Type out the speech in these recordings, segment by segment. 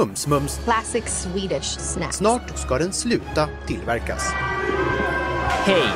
Mums Mums. Classic Swedish snack. Snart ska den sluta tillverkas. Hej!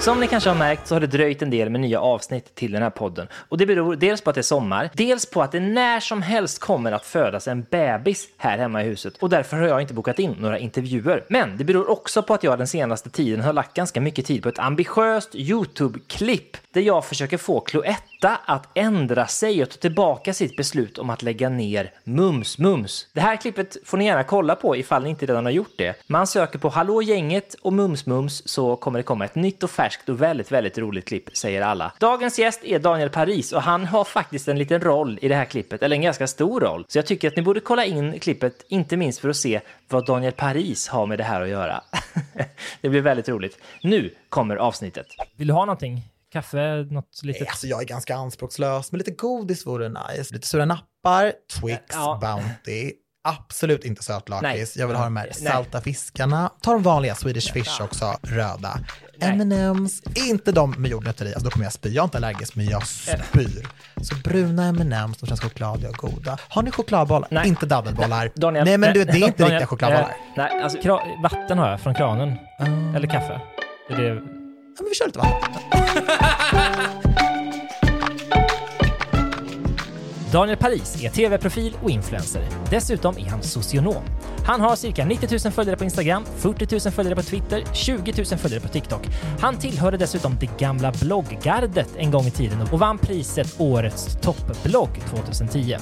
Som ni kanske har märkt så har det dröjt en del med nya avsnitt till den här podden. Och det beror dels på att det är sommar, dels på att det när som helst kommer att födas en bebis här hemma i huset. Och därför har jag inte bokat in några intervjuer. Men det beror också på att jag den senaste tiden har lagt ganska mycket tid på ett ambitiöst YouTube-klipp där jag försöker få Cloetta att ändra sig och ta tillbaka sitt beslut om att lägga ner Mums Mums. Det här klippet får ni gärna kolla på ifall ni inte redan har gjort det. Man söker på Hallå gänget och Mums Mums så kommer det komma ett nytt och färskt och väldigt, väldigt roligt klipp, säger alla. Dagens gäst är Daniel Paris och han har faktiskt en liten roll i det här klippet, eller en ganska stor roll. Så jag tycker att ni borde kolla in klippet, inte minst för att se vad Daniel Paris har med det här att göra. det blir väldigt roligt. Nu kommer avsnittet. Vill du ha någonting? Kaffe, något litet? Alltså jag är ganska anspråkslös, men lite godis vore nice. Lite sura nappar, Twix, Ja. Bounty. Absolut inte sötlakris. Nej. Jag vill ha de här Nej. salta fiskarna. Ta de vanliga Swedish Fish också, röda. Nej. M&M's, inte de med jordnötter i, alltså då kommer jag spy. Jag är inte allergisk, men jag spyr. Så bruna M&M's, de känns chokladiga och goda. Har ni chokladbollar? Nej. Inte daddelbollar. Daniel, Nej, men du, det är inte riktiga chokladbollar. eh, nej, alltså vatten har jag från kranen. Eller kaffe. Är det. Ja, men vi kör lite vatten. Daniel Paris är tv-profil och influencer. Dessutom är han socionom. Han har cirka 90 000 följare på Instagram, 40 000 följare på Twitter, 20 000 följare på TikTok. Han tillhörde dessutom det gamla blogggardet en gång i tiden och vann priset Årets toppblogg 2010.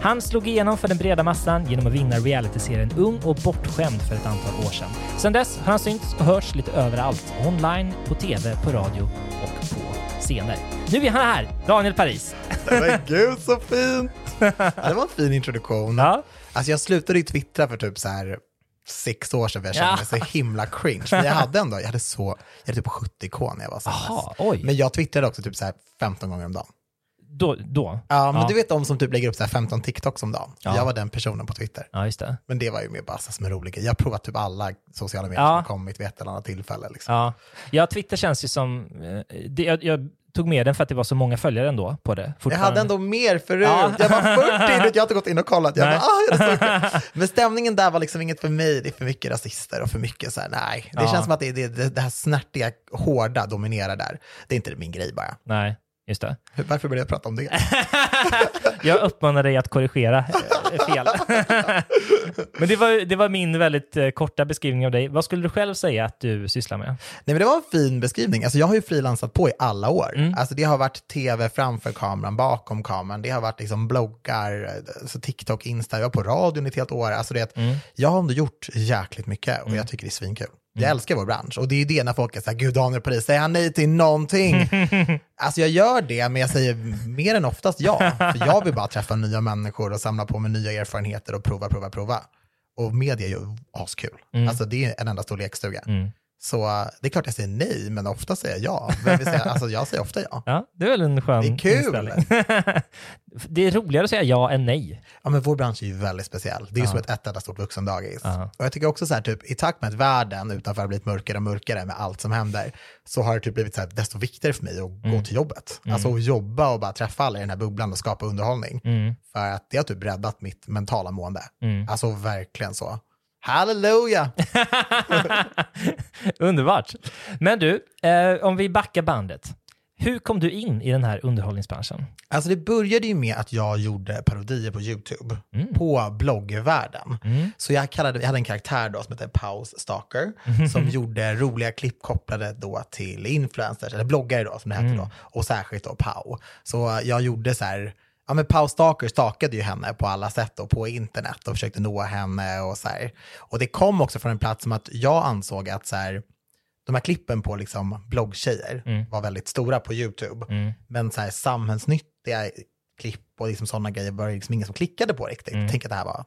Han slog igenom för den breda massan genom att vinna realityserien Ung och bortskämd för ett antal år sedan. Sedan dess har han synts och hörts lite överallt, online, på tv, på radio och på scener. Nu är han här, Daniel Paris. Men gud så fint! Det var en fin introduktion. Ja. Alltså jag slutade ju twittra för typ så här sex år sedan för jag kände Ja. mig så himla cringe. Men jag hade ändå, jag hade så, jag hade typ 70k när jag var som oj. Men jag twittrade också typ så här 15 gånger om dagen. Då, då? Ja, men du vet de som typ lägger upp så här 15 TikToks om dagen. Ja. Jag var den personen på Twitter. Ja, just det. Men det var ju mer bara som en rolig grej. Jag har provat typ alla sociala medier Ja. som kommit vid ett eller annat tillfälle. Liksom. Ja, ja Twitter känns ju som... eh, Det, jag, jag tog med den för att det var så många följare ändå på det. Jag hade ändå mer förut. Ja. Jag var 40, vet, jag har inte gått in och kollat. Jag bara, ah. Men stämningen där var liksom inget för mig. Det är för mycket rasister och för mycket så här, nej. Det Ja. känns som att det, det, det, det här snärtiga, hårda dominerar där. Det är inte min grej bara. Nej, just det. Varför började jag prata om det? Jag uppmanar dig att korrigera fel. Men det var, det var min väldigt eh, korta beskrivning av dig. Vad skulle du själv säga att du sysslar med? Nej, men det var en fin beskrivning. Alltså, jag har ju frilansat på i alla år. Mm. Alltså, det har varit tv framför kameran, bakom kameran. Det har varit liksom bloggar, alltså TikTok, Insta. Jag var på radion i ett helt år. Alltså, det, Mm. Jag har ändå gjort jäkligt mycket och jag tycker det är svinkul. Jag älskar vår bransch och det är ju det när folk är så här, gud Daniel Paris, säger han nej till någonting? alltså jag gör det, men jag säger mer än oftast ja. För jag vill bara träffa nya människor och samla på mig nya erfarenheter och prova, prova, prova. Och media är ju askul. Alltså det är en enda stor lekstuga. Mm. Så eh, det är klart jag säger nej, men ofta säger jag ja. Men alltså, jag säger ofta ja. Ja, det är väl en skön Det är kul. det är roligare att säga ja än nej. Ja, men vår bransch är ju väldigt speciell. Det är ju som ett, ett enda stort vuxendagis. Ja. Och jag tycker också så här, typ, i takt med att världen utanför har blivit mörkare och mörkare med allt som händer, så har det typ blivit så här, desto viktigare för mig att Mm. gå till jobbet. Alltså att jobba och bara träffa alla i den här bubblan och skapa underhållning. Mm. För att det har typ räddat mitt mentala mående. Alltså verkligen så. Halleluja! Underbart. Men du, eh, om vi backar bandet. Hur kom du in i den här underhållningsbranschen? Alltså det började ju med att jag gjorde parodier på YouTube, Mm. på bloggvärlden. Så jag, kallade, jag hade en karaktär då som hette Pause Stalker, som gjorde roliga klipp kopplade då till influencers, eller bloggare då som det hette Mm. då, och särskilt då Pau. Så jag gjorde så här, ja men Pau Stalker stalkade ju henne på alla sätt och på internet och försökte nå henne och så här. Och det kom också från en plats som att jag ansåg att så här, de här klippen på liksom bloggtjejer Mm. var väldigt stora på YouTube. Men så här samhällsnyttiga klipp och liksom sådana grejer var det liksom ingen som klickade på riktigt. Mm. Tänk att det här var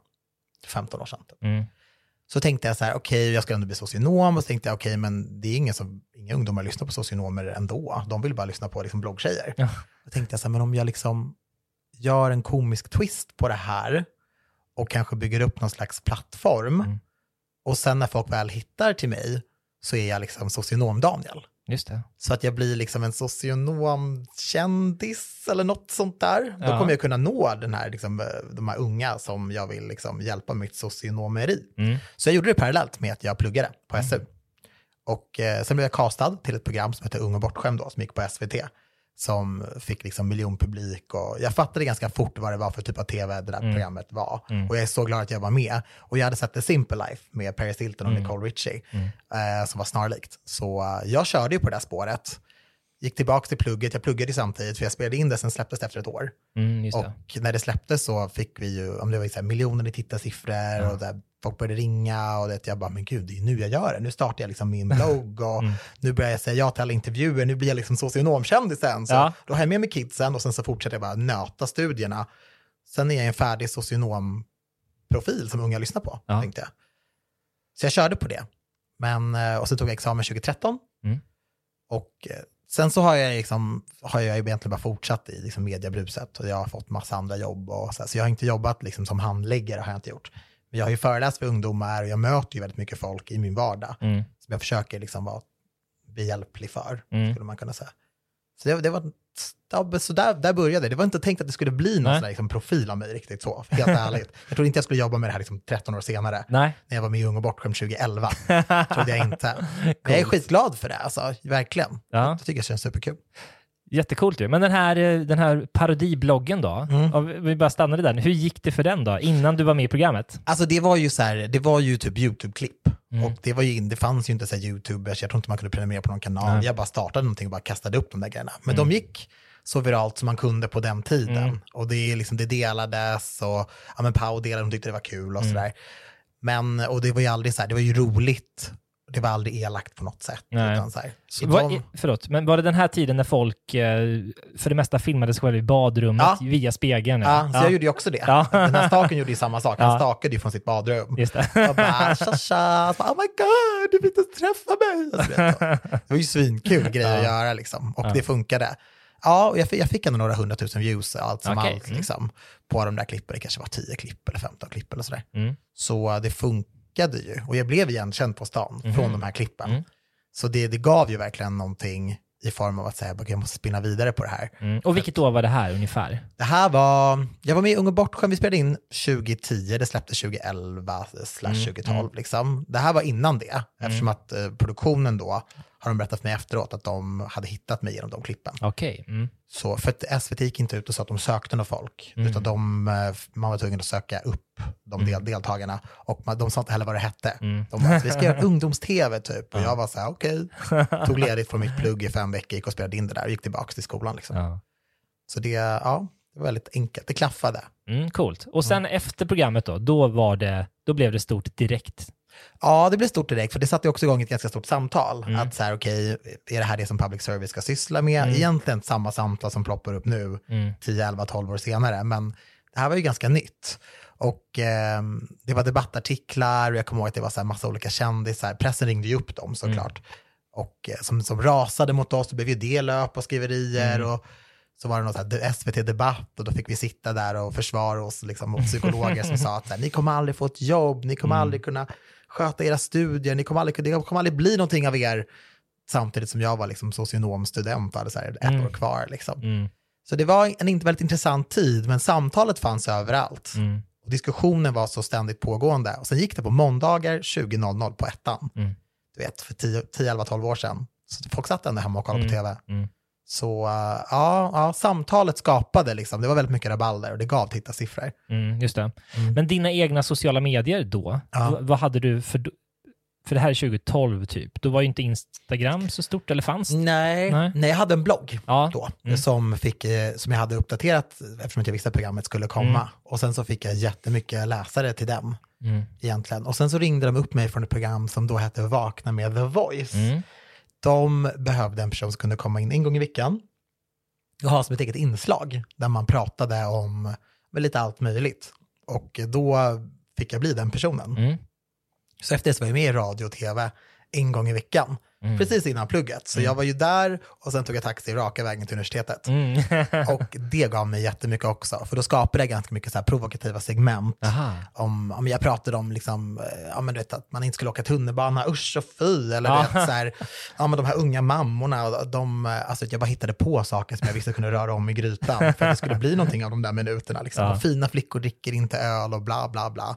15 år sedan. Typ. Mm. Så tänkte jag så här, okej, jag ska ändå bli socionom. Och så tänkte jag, okej, men det är ingen som, inga ungdomar lyssnar på socionomer ändå. De vill bara lyssna på liksom, bloggtjejer. Ja. Då tänkte jag så här, men om jag liksom gör en komisk twist på det här och kanske bygger upp någon slags plattform. Mm. Och sen när folk väl hittar till mig så är jag liksom socionom-Daniel. Just det. Så att jag blir liksom en socionomkändis eller något sånt där. Då Ja. kommer jag kunna nå den här, liksom, eh, de här unga som jag vill liksom hjälpa med mitt socionomeri. Mm. Så jag gjorde det parallellt med att jag pluggade på SU. Och eh, sen blev jag castad till ett program som heter Ung och bortskämd då, som gick på SVT. Som fick liksom miljonpublik och jag fattade ganska fort vad det var för typ av tv det där programmet var. Och jag är så glad att jag var med. Och jag hade sett The Simple Life med Paris Hilton och Nicole Richie, eh, som var snarlikt. Så eh, jag körde ju på det där spåret. Gick tillbaka till plugget, jag pluggade samtidigt, för jag spelade in det, sen släpptes det efter ett år. Mm. Och när det släpptes så fick vi ju, om det var så här miljoner i tittarsiffror och där folk började ringa och det, jag bara, men gud, det är nu jag gör det. Nu startar jag liksom min blogg och Mm. nu börjar jag säga ja till alla intervjuer, nu blir jag liksom socionomkändisen. Så Ja. då har jag med mig kidsen och sen så fortsätter jag bara nöta studierna. Sen är jag en färdig socionomprofil som unga lyssnar på, Ja. tänkte jag. Så jag körde på det. Men, eh, och så tog jag examen 2013. Mm. Och eh, sen så har jag, liksom, har jag egentligen bara fortsatt i liksom mediebruset och jag har fått massa andra jobb. Och så, här. så jag har inte jobbat liksom som handläggare, har jag inte gjort. Men jag har ju föreläst för ungdomar och jag möter ju väldigt mycket folk i min vardag. Mm. Som jag försöker liksom vara behjälplig för, Mm. skulle man kunna säga. Så det, det var, ja, så där, där började det. Det var inte tänkt att det skulle bli någon sån liksom, profil av mig riktigt så, helt ärligt. Jag trodde inte jag skulle jobba med det här liksom, 13 år senare Nej. när jag var med i Ung och bortskämd 2011. trodde jag inte. Men jag är skitglad för det, alltså, verkligen. Ja. Jag tycker det känns superkul. Jättecoolt ju. Men den här, eh, den här parodibloggen då? Mm. Vi bara stannade där. Hur gick det för den då? Innan du var med i programmet? Alltså det var ju så här, det var ju typ YouTube-klipp. Mm. Och det, var ju, det fanns ju inte så YouTube, jag tror inte man kunde prenumerera på någon kanal. Nej. Mm. Jag bara startade någonting och bara kastade upp de där grejerna. Men de gick så viralt som man kunde på den tiden. Och det, är liksom, det delades och ja, men Pau delade, de tyckte det var kul och Mm. sådär. Men, och det var ju aldrig så här, det var ju roligt. Det var aldrig elakt på något sätt. Nej. Utan så här. Så Var, de, Förlåt, men var det den här tiden när folk eh, för det mesta filmade sig själva i badrummet Ja. via spegeln? ja, så jag gjorde ju också det. Ja. Den här staken gjorde ju samma sak. Han Ja. stakade ju från sitt badrum. Just det. Och bara tja tja, så bara, oh my god, du vill inte träffa mig. Alltså, det var ju svinkul grej att göra liksom, och det funkade. Ja, och jag fick, jag fick ändå några hundratusen views, allt som Okej, allt, mm. liksom, på de där klippen. Det kanske var 10 klipp eller 15 klipp eller sådär. Mm. Så eh, det funkade ju, och jag blev igenkänd på stan Mhm. från de här klippen. Mm. Så det, det gav ju verkligen någonting i form av att säga, att jag måste spinna vidare på det här. Mm. Och vilket år var det här ungefär? Det här var, jag var med i Ung och bortskämd, vi spelade in 2010, det släpptes 2011 slash Mm, 2012 liksom. Det här var innan det, eftersom att eh, produktionen då har de berättat för mig efteråt att de hade hittat mig genom de klippen. Okej. Mm. Så, för att SVT gick inte ut och sa att de sökte några folk, utan de, eh, man var tvungen att söka upp de del, deltagarna. Och man, de sa inte heller vad det hette. De bara, vi ska göra ungdoms-tv typ. Och jag var så här, okej. Tog ledigt från mitt plugg i fem veckor, gick och spelade in det där och gick tillbaka till skolan. Liksom. Ja. Så det, ja, det var väldigt enkelt. Det klaffade. Mm, coolt. Och sen efter programmet då, då, var det, då blev det stort direkt. Ja, det blev stort direkt, för det satte också igång ett ganska stort samtal. Mm. Att så här, okej, är det här det som public service ska syssla med? Egentligen samma samtal som ploppar upp nu, Mm. 10, 11, 12 år senare. Men det här var ju ganska nytt. Och eh, det var debattartiklar, och jag kommer ihåg att det var så här massa olika kändisar. Pressen ringde ju upp dem såklart. Och eh, som, som rasade mot oss, det blev ju det löp och skriverier. Och så var det något här SVT-debatt och då fick vi sitta där och försvara oss liksom, mot psykologer som sa att här, ni kommer aldrig få ett jobb, ni kommer aldrig kunna sköta era studier, ni kommer aldrig, det kommer aldrig bli någonting av er. Samtidigt som jag var liksom socionomstudent och hade så här ett år kvar. Liksom. Mm. Så det var en inte väldigt intressant tid, men samtalet fanns överallt. Mm. Och diskussionen var så ständigt pågående. Och sen gick det på måndagar 20.00 på ettan. Mm. Du vet, för 10, 10, 11, 12 år sedan. Så folk satt ändå hemma och kollade på tv. Mm. Så uh, ja, ja, samtalet skapade liksom, det var väldigt mycket rabalder och det gav tittarsiffror. Mm, just det. Men dina egna sociala medier då, Ja. vad hade du för... För det här är 2012 typ. Då var ju inte Instagram så stort, eller fanns det? Nej, Nej. nej. jag hade en blogg Ja. då Mm. som, fick, eh, som jag hade uppdaterat eftersom jag visste att programmet skulle komma. Mm. Och sen så fick jag jättemycket läsare till den Mm. egentligen. Och sen så ringde de upp mig från ett program som då hette Vakna med The Voice. De behövde en person som kunde komma in en gång i veckan att ha som ett eget inslag där man pratade om lite allt möjligt. Och då fick jag bli den personen. Mm. Så efter det så var jag med i radio och tv en gång i veckan. Mm. Precis innan plugget. Så jag var ju där och sen tog jag taxi raka vägen till universitetet. Mm. och det gav mig jättemycket också. För då skapade jag ganska mycket så här provokativa segment. Aha. Om, om jag pratade om liksom, eh, ja, men du vet, att man inte skulle åka tunnelbana, usch och fy. Eller Ja. vet, så här, ja, men de här unga mammorna. Och de, eh, alltså, jag bara hittade på saker som jag visste kunde röra om i grytan. För att det skulle bli någonting av de där minuterna. Liksom. Ja. Fina flickor dricker inte öl och bla bla bla.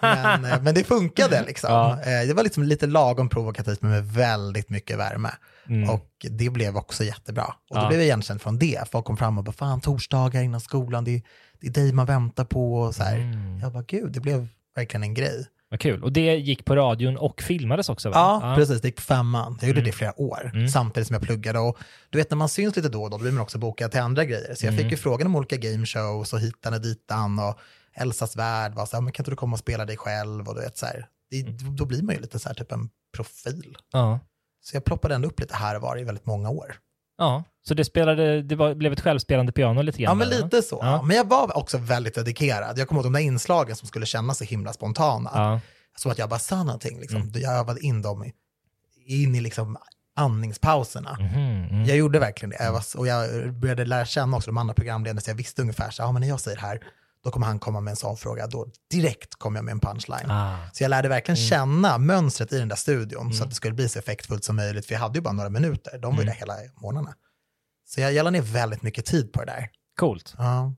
Men, eh, men det funkade liksom. Ja. Det var liksom lite lagom provokativt men med väldigt mycket värme. Mm. Och det blev också jättebra. Och då Ja. blev jag igenkänd från det. Folk kom fram och bara, fan torsdagar innan skolan, det är, det är dig man väntar på. Och så här. Mm. Jag bara, gud, det blev verkligen en grej. Vad kul. Och det gick på radion och filmades också va? Ja, precis. Det gick på femman. Jag gjorde Mm. det i flera år, Mm. samtidigt som jag pluggade. Och du vet, när man syns lite då och då, då blir man också bokad till andra grejer. Så jag Mm. fick ju frågan om olika gameshows och hitan och ditan. Och Elsas värld var så här, men kan inte du komma och spela dig själv? Och du vet, så här, det, Mm. då blir man ju lite så här, typ en profil. Ja. Så jag ploppade ändå upp lite här och var i väldigt många år. ja. Så det, spelade, det var, blev ett självspelande piano lite grann? Ja, men lite så. Ja. Men jag var också väldigt dedikerad. Jag kommer ihåg de där inslagen som skulle kännas så himla spontana. Ja. Som att jag bara sa någonting. Liksom. Mm. Jag övade in dem in i liksom andningspauserna. Mhm, mm. Jag gjorde verkligen det. Jag var, och jag började lära känna också de andra programledarna, så jag visste ungefär så ja men när jag säger det här, då kommer han komma med en sån fråga, då direkt kommer jag med en punchline. Ah. Så jag lärde verkligen Mm. känna mönstret i den där studion, så att det skulle bli så effektfullt som möjligt, för jag hade ju bara några minuter, de var ju Mm. där hela morgnarna. Så jag, jag la ner väldigt mycket tid på det där. Coolt. Ja.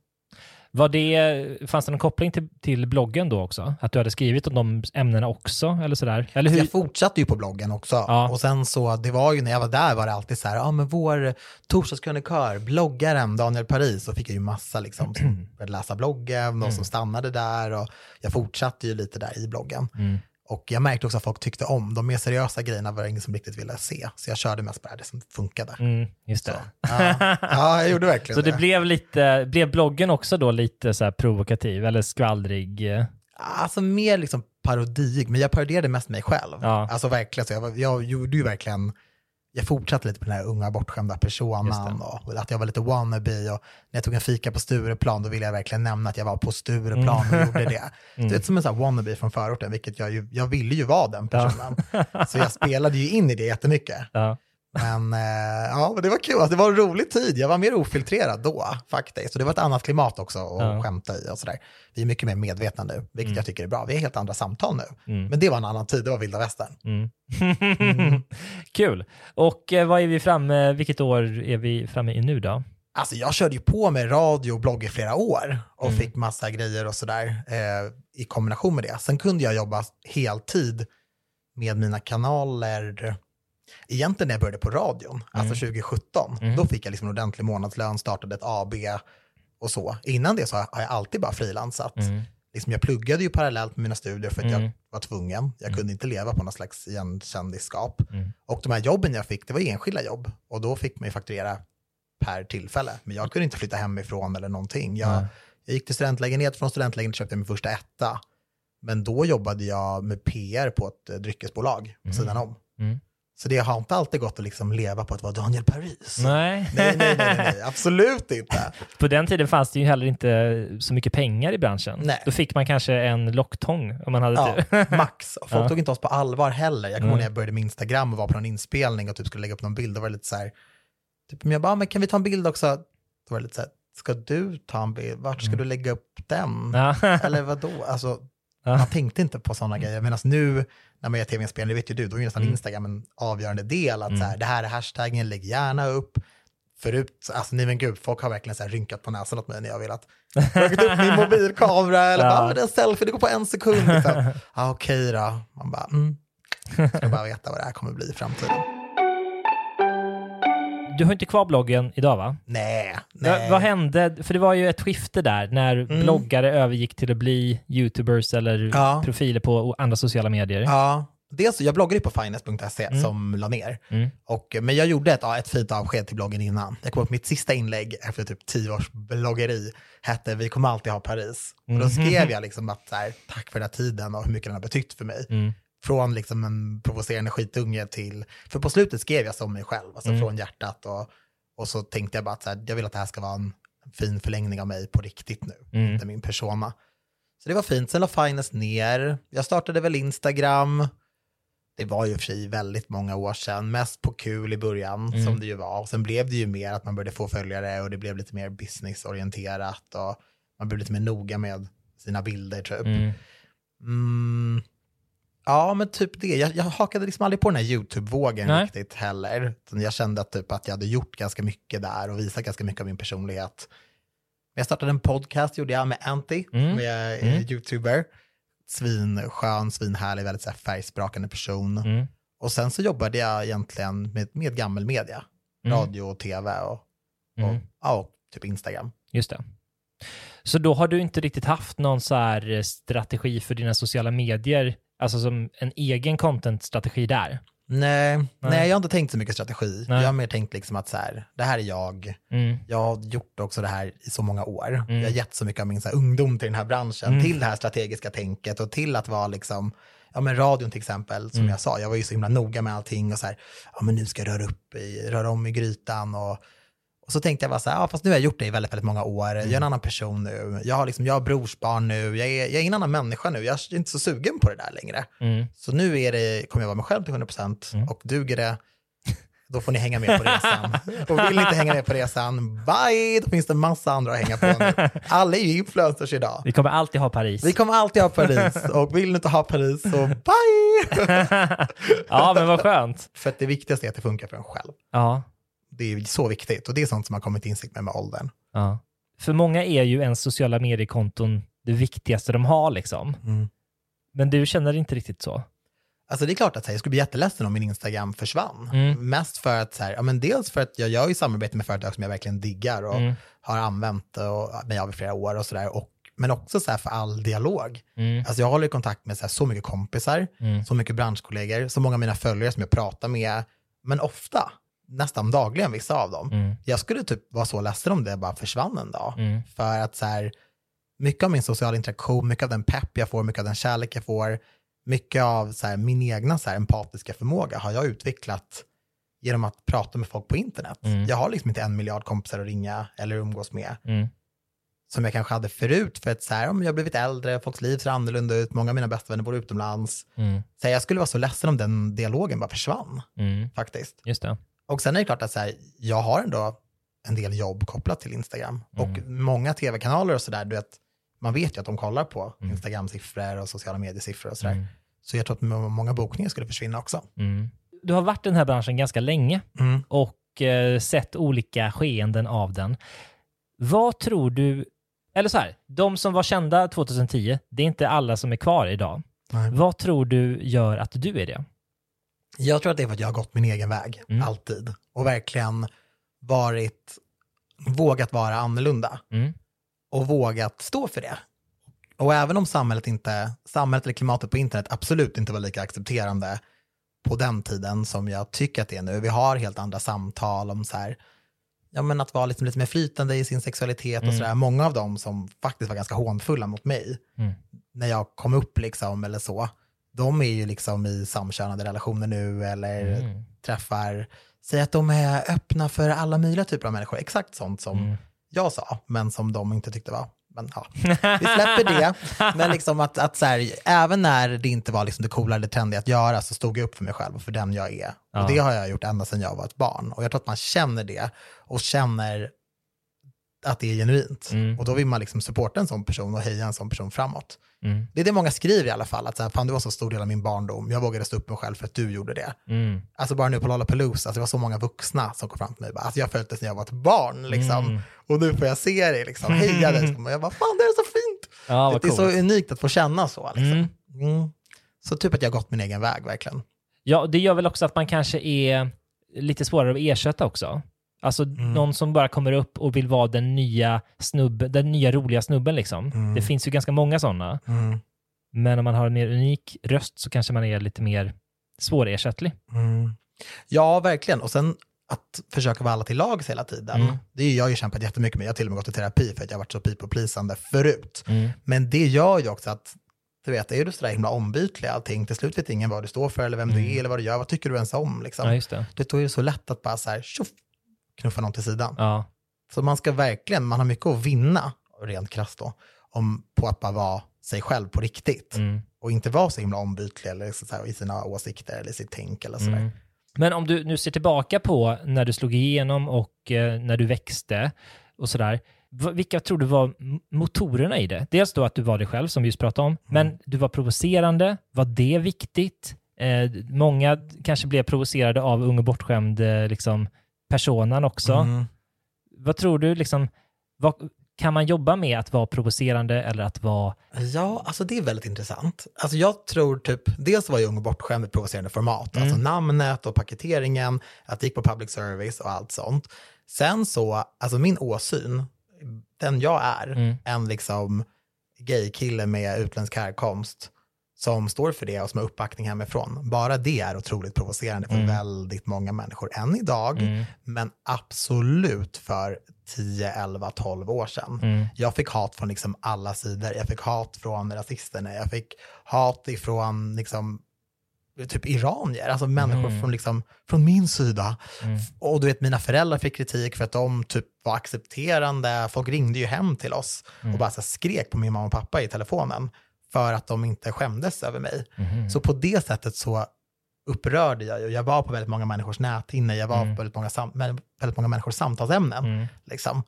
Var det, fanns det någon koppling till, till bloggen då också? Att du hade skrivit om de ämnena också? Eller sådär? Eller hur? Jag fortsatte ju på bloggen också. Ja. Och sen så, det var ju när jag var där var det alltid så här, ja men vår torsdagskrönikör, bloggaren Daniel Paris, så fick jag ju massa liksom som började läsa bloggen och som stannade där och jag fortsatte ju lite där i bloggen. Mm. Och jag märkte också att folk tyckte om de mer seriösa grejerna var det ingen som riktigt ville se. Så jag körde mest bara det som funkade. Mm, just det. Så, ja. ja, jag gjorde verkligen Så det blev lite, blev bloggen också då lite så provokativ eller skvallrig? Alltså mer liksom parodiig, men jag parodierade mest mig själv. Ja. Alltså verkligen, så jag, jag gjorde ju verkligen, jag fortsatte lite på den här unga bortskämda personan och att jag var lite wannabe och när jag tog en fika på Stureplan då ville jag verkligen nämna att jag var på Stureplan och gjorde det. Mm. Du vet som en sån här wannabe från förorten, vilket jag ju, jag ville ju vara den personen. Så jag spelade ju in i det jättemycket. Ja. Men eh, ja, det var kul, alltså, det var en rolig tid. Jag var mer ofiltrerad då faktiskt. Så det var ett annat klimat också att Ja. skämta i och sådär. Vi är mycket mer medvetna nu, vilket jag tycker är bra. Vi har helt andra samtal nu. Mm. Men det var en annan tid, det var vilda västern. Mm. Kul. Och eh, vad är vi framme, vilket år är vi framme i nu då? Alltså jag körde ju på med radio och blogg i flera år och Mm. fick massa grejer och sådär eh, i kombination med det. Sen kunde jag jobba heltid med mina kanaler. Egentligen när jag började på radion, alltså 2017, Mm. då fick jag liksom en ordentlig månadslön, startade ett AB och så. Innan det så har jag alltid bara frilansat. Mm. Liksom jag pluggade ju parallellt med mina studier för att Mm. jag var tvungen. Jag kunde inte leva på någon slags igenkändisskap. Mm. Och de här jobben jag fick, det var enskilda jobb. Och då fick man ju fakturera per tillfälle. Men jag kunde inte flytta hemifrån eller någonting. Jag, jag gick till studentlägenhet, från studentlägenhet köpte jag min första etta. Men då jobbade jag med PR på ett eh, dryckesbolag på sidan om. Mm. Så det har inte alltid gått att liksom leva på att vara Daniel Paris. Nej. Nej, nej, nej, nej, absolut inte. På den tiden fanns det ju heller inte så mycket pengar i branschen. Nej. Då fick man kanske en locktång om man hade Ja, tur. max. Och folk Ja. tog inte oss på allvar heller. Jag kommer ihåg Mm. när jag började med Instagram och var på någon inspelning och typ skulle lägga upp någon bild. Då var det lite så här, typ, men jag bara, men kan vi ta en bild också? Då var det lite så här, ska du ta en bild? Vart ska du lägga upp den? Mm. Ja. Eller vad då? Alltså. Man tänkte inte på sådana grejer. Medan nu när man gör tv-inspelning, det vet ju du, då är ju nästan Mm. Instagram en avgörande del. Att Mm. så här, det här är hashtaggen, lägg gärna upp. Förut, alltså nej men gud, folk har verkligen så här rynkat på näsan åt mig när jag velat plockat upp min mobilkamera eller Ja. bara, ah, det är en selfie, det går på en sekund. Liksom. ah, Okej då, man bara, mm. Ska bara veta vad det här kommer bli i framtiden. Du har inte kvar bloggen idag va? Nej, nej. vad hände? För det var ju ett skifte där när bloggare övergick till att bli YouTubers eller Mm. Ja. profiler på andra sociala medier. Ja, dels, jag bloggade ju på finance.se som la ner. Mm. Och, men jag gjorde ett, ja, ett fint avsked till bloggen innan. Jag kom upp mitt sista inlägg efter typ tio års bloggeri hette Vi kommer alltid ha Paris. Och då skrev jag liksom att här, tack för den här tiden och hur mycket den har betytt för mig. Mm. Från liksom en provocerande skitunge till, för på slutet skrev jag som mig själv, alltså från hjärtat och, Och så tänkte jag bara att så här, jag vill att det här ska vara en fin förlängning av mig på riktigt nu, Mm. inte min persona. Så det var fint. Sen la Finest ner. Jag startade väl Instagram. Det var ju för sig väldigt många år sedan, mest på kul i början Mm. som det ju var. Och sen blev det ju mer att man började få följare och det blev lite mer businessorienterat och man blev lite mer noga med sina bilder typ. Mm. Mm. Ja, men typ det. Jag, jag hakade liksom aldrig på den här YouTube-vågen riktigt heller. Jag kände att, typ att jag hade gjort ganska mycket där och visat ganska mycket av min personlighet. Men jag startade en podcast, gjorde jag med Anty, Mm. som är Mm. eh, YouTuber. Svinskön, svinhärlig, väldigt så här, färgsprakande person. Mm. Och sen så jobbade jag egentligen med, med gammal media. Mm. Radio och tv och, och, Mm. ja, och typ Instagram. Just det. Så då har du inte riktigt haft någon så här eh, strategi för dina sociala medier, alltså som en egen content-strategi där? Nej, nej. Nej. jag har inte tänkt så mycket strategi. Nej. Jag har mer tänkt liksom att så här, det här är jag. Mm. Jag har gjort också det här i så många år. Mm. Jag har gett så mycket av min så här, ungdom till den här branschen, Mm. till det här strategiska tänket och till att vara liksom, ja men radion till exempel, som Mm. jag sa, jag var ju så himla noga med allting och så här, ja men nu ska jag röra upp i, röra om i grytan och, och så tänkte jag bara så här, ja fast nu har jag gjort det i väldigt, väldigt många år, jag är en annan person nu, jag har liksom, jag har brorsbarn nu, jag är, jag är en annan människa nu, jag är inte så sugen på det där längre. Mm. Så nu är det, kommer jag vara mig själv till 100% Mm. och duger det, då får ni hänga med på resan. och vill ni inte hänga med på resan, bye! Då finns det massa andra att hänga på nu. Alla är ju influencers idag. Vi kommer alltid ha Paris. Vi kommer alltid ha Paris och vill ni inte ha Paris så bye! ja, men vad skönt. För att det viktigaste är att det funkar för en själv. Ja, Det är så viktigt och det är sånt som man kommit insikt med med åldern. ja. För många är ju ens sociala mediekonton det viktigaste de har liksom. Mm. Men du känner inte riktigt så? Alltså det är klart att här, jag skulle bli jätteledsen om min Instagram försvann. Mm. Mest för att, så här, ja, men dels för att jag gör ju samarbete med företag som jag verkligen diggar och Mm. har använt och, mig av i flera år och sådär. Men också så här för all dialog. Mm. Alltså jag håller kontakt med så, här, så mycket kompisar, Mm. så mycket branschkollegor, så många av mina följare som jag pratar med, men ofta, nästan dagligen vissa av dem. Mm. Jag skulle typ vara så ledsen om det bara försvann en dag. Mm. För att så här, mycket av min sociala interaktion, mycket av den pepp jag får, mycket av den kärlek jag får, mycket av så här, min egna så här, empatiska förmåga har jag utvecklat genom att prata med folk på internet. Mm. Jag har liksom inte en miljard kompisar att ringa eller umgås med Mm. som jag kanske hade förut för att så här, om jag har blivit äldre, folks liv ser annorlunda ut, många av mina bästa vänner bor utomlands. Mm. Så här, jag skulle vara så ledsen om den dialogen bara försvann Mm. faktiskt. Just det. Och sen är det klart att så här, jag har ändå en del jobb kopplat till Instagram. Mm. Och många tv-kanaler och sådär, man vet ju att de kollar på Mm. Instagram-siffror och sociala mediesiffror och sådär. Mm. Så jag tror att må- många bokningar skulle försvinna också. Mm. Du har varit i den här branschen ganska länge Mm. och eh, sett olika skeenden av den. Vad tror du, eller så här, de som var kända 2010, det är inte alla som är kvar idag. Nej. Vad tror du gör att du är det? Jag tror att det är för att jag har gått min egen väg, Mm. alltid. Och verkligen varit, vågat vara annorlunda. Mm. och vågat stå för det. Och även om samhället, inte, samhället eller klimatet på internet absolut inte var lika accepterande på den tiden som jag tycker att det är nu. Vi har helt andra samtal om så här, ja men att vara liksom lite mer flytande i sin sexualitet och Mm. sådär. Många av dem som faktiskt var ganska hånfulla mot mig Mm. när jag kom upp liksom eller så, de är ju liksom i samkönade relationer nu eller Mm. träffar, säger att de är öppna för alla möjliga typer av människor. Exakt sånt som Mm. jag sa, men som de inte tyckte var. Men ja, vi släpper det. Men liksom att, att så här, även när det inte var liksom det coola eller trendiga att göra så stod jag upp för mig själv och för den jag är. Ja. Och det har jag gjort ända sedan jag var ett barn. Och jag tror att man känner det och känner att det är genuint. Mm. Och då vill man liksom supporta en sån person och heja en sån person framåt. Mm. Det är det många skriver i alla fall, att så här, fan du var så stor del av min barndom, jag vågade stå upp mig själv för att du gjorde det. Mm. Alltså bara nu på Lollapalooza, alltså det var så många vuxna som kom fram till mig. Bara, alltså jag det sedan jag var ett barn, liksom. Mm. Och nu får jag se dig, liksom. Heja dig. Och jag bara, fan det är så fint. Ja, vad det är så coolt. unikt att få känna så. Liksom. Mm. Mm. Så typ att jag har gått min egen väg, verkligen. Ja, det gör väl också att man kanske är lite svårare att ersätta också. Alltså Mm. någon som bara kommer upp och vill vara den nya snubben, den nya roliga snubben liksom. Mm. Det finns ju ganska många sådana. Mm. Men om man har en mer unik röst så kanske man är lite mer svårersättlig. Mm. Ja, verkligen. Och sen att försöka vara alla till lags hela tiden. Mm. Det är ju jag ju kämpat jättemycket med. Jag har till och med gått i terapi för att jag har varit så people-pleasande förut. Mm. Men det gör ju också att, du vet, är du sådär himla ombytlig allting, till slut vet ingen vad du står för eller vem du Mm. är eller vad du gör, vad tycker du ens om liksom. Ja, det. Det är det så lätt att bara så här, tjoff, knuffa någon till sidan. Ja. Så man ska verkligen, man har mycket att vinna, rent krasst då, om, på att bara vara sig själv på riktigt. Mm. Och inte vara så himla ombytlig eller så här, i sina åsikter eller sitt tänk eller sådär. Mm. Men om du nu ser tillbaka på när du slog igenom och eh, när du växte och sådär, vilka tror du var motorerna i det? Dels då att du var dig själv, som vi just pratade om, men du var provocerande. Var det viktigt? Eh, många kanske blev provocerade av unge bortskämd eh, liksom, personan också. Mm. Vad tror du, liksom, vad, kan man jobba med att vara provocerande eller att vara... Ja, alltså det är väldigt intressant. Alltså jag tror typ, dels var ju Ung och bortskämd ett provocerande format, alltså namnet och paketeringen, att det gick på public service och allt sånt. Sen så, alltså min åsyn, den jag är, en liksom gaykille med utländsk härkomst som står för det och som har uppbackning hemifrån. Bara det är otroligt provocerande för väldigt många människor än idag, men absolut för 10, 11, 12 år sedan. Jag fick hat från liksom alla sidor. Jag fick hat från rasisterna, jag fick hat ifrån liksom, typ iranier, alltså människor från, liksom, från min sida. Och du vet, mina föräldrar fick kritik för att de typ var accepterande. Folk ringde ju hem till oss och bara så skrek på min mamma och pappa i telefonen för att de inte skämdes över mig. Så på det sättet så upprörde jag ju. Jag var på väldigt många människors näthinne, jag var på väldigt många, sam- väldigt många människors samtalsämnen. Liksom.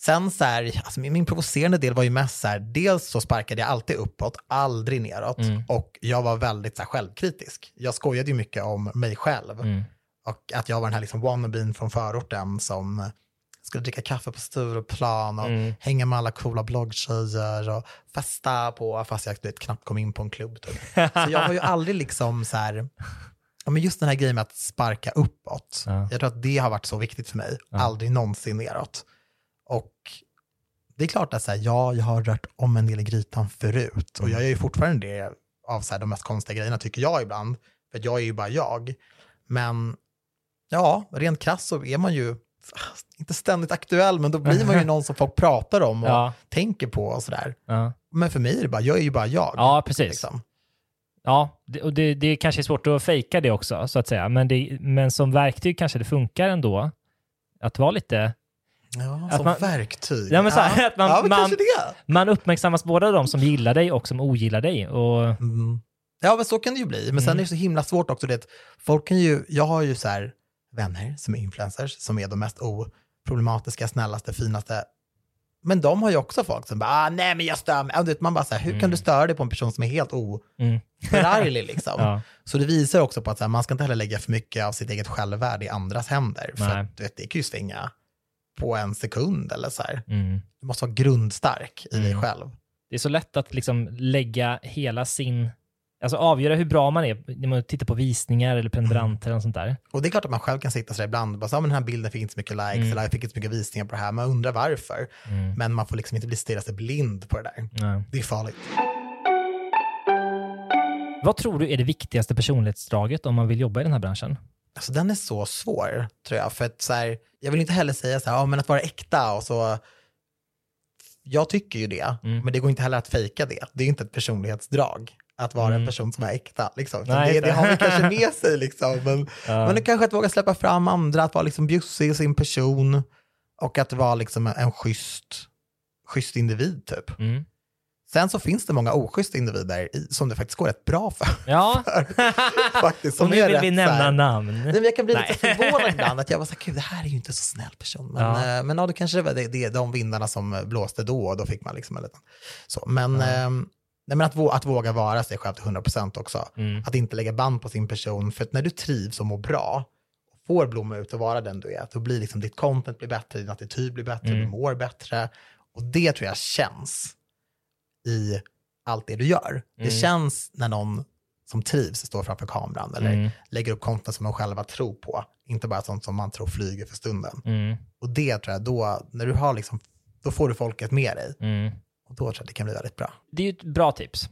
Sen så här, alltså min, min provocerande del var ju mest så här, dels så sparkade jag alltid uppåt, aldrig neråt. Och jag var väldigt så här, självkritisk. Jag skojade ju mycket om mig själv. Och att jag var den här liksom wannabeen från förorten som skulle dricka kaffe på Stureplan och hänga med alla coola bloggtjejer och festa på, fast jag vet, knappt kom in på en klubb. Typ. Så jag har ju aldrig liksom så här, ja, men just den här grejen med att sparka uppåt. Ja. Jag tror att det har varit så viktigt för mig, aldrig någonsin neråt. Och det är klart att så här, ja, jag har rört om en del i grytan förut och jag gör ju fortfarande det av så här, de mest konstiga grejerna tycker jag ibland, för jag är ju bara jag. Men ja, rent krasst så är man ju inte ständigt aktuell, men då blir man ju någon som folk pratar om och Ja. tänker på och sådär. Ja, Men för mig är det bara, jag är ju bara jag. ja precis. Liksom. Ja, det, och det, det kanske är svårt att fejka det också, så att säga. Men, det, men som verktyg kanske det funkar ändå. Att vara lite... Ja, Att som man- verktyg. Ja, men så här, att man- ja, uppmärksammas både av de som gillar dig och som ogillar dig. Och, Mm. Ja, men så kan det ju bli. Men sen är det så himla svårt också. Det, folk kan ju, jag har ju så här vänner som är influencers, som är de mest oproblematiska, snällaste, finaste. Men de har ju också folk som bara, ah, nej men jag stör mig. Man bara så här, hur kan du störa dig på en person som är helt Mm. oförarglig liksom? Ja. Så det visar också på att här, man ska inte heller lägga för mycket av sitt eget självvärde i andras händer. För Nej. att, du vet, det kan ju svänga på en sekund eller så här. mm. Du måste vara grundstark i dig Mm. själv. Det är så lätt att liksom lägga hela sin... Alltså avgöra hur bra man är när man tittar på visningar eller prenumeranter och sånt där. Och det är klart att man själv kan sitta så där ibland och bara, så, "Ja, men den här bilden fick inte så mycket likes, eller jag fick inte så mycket visningar på det här, man undrar varför. Men man får liksom inte bli stirra sig blind på det där. Nej. Det är farligt. Vad tror du är det viktigaste personlighetsdraget om man vill jobba i den här branschen? Alltså den är så svår, tror jag. För att så här, jag vill inte heller säga så här, ja men att vara äkta och så. Jag tycker ju det, Mm. men det går inte heller att fejka det. Det är inte ett personlighetsdrag att vara en person som är äkta. Liksom. Mm. Nej, det, det har man kanske med sig. Liksom. Men, men det kanske att våga släppa fram andra, att vara liksom bjussig i sin person och att vara liksom en schysst, schysst individ typ. Mm. Sen så finns det många oschyssta individer i, som det faktiskt går rätt bra för. Ja, faktiskt, och som nu är vill vi rätt nämna här- namn. Nej, men jag kan bli Nej. lite förvånad ibland att jag var så här, gud det här är ju inte så snäll person. Men Ja. ja, men, ja, det kanske var det, det, de vindarna som blåste då och då fick man liksom en liten så. Men, ehm, nej, men att, vå- att våga vara sig själv till 100% också. Mm. Att inte lägga band på sin person. För att när du trivs och mår bra och får blomma ut och vara den du är, då blir liksom ditt content blir bättre, din attityd blir bättre, Mm. du mår bättre. Och det tror jag känns i allt det du gör. Det Mm. känns när någon som trivs står framför kameran eller Mm. lägger upp content som de själva tror på. Inte bara sånt som man tror flyger för stunden. Mm. Och det tror jag, då, när du har liksom, då får du folket med dig. Och då tror jag att det kan bli väldigt bra. Det är ju ett bra tips.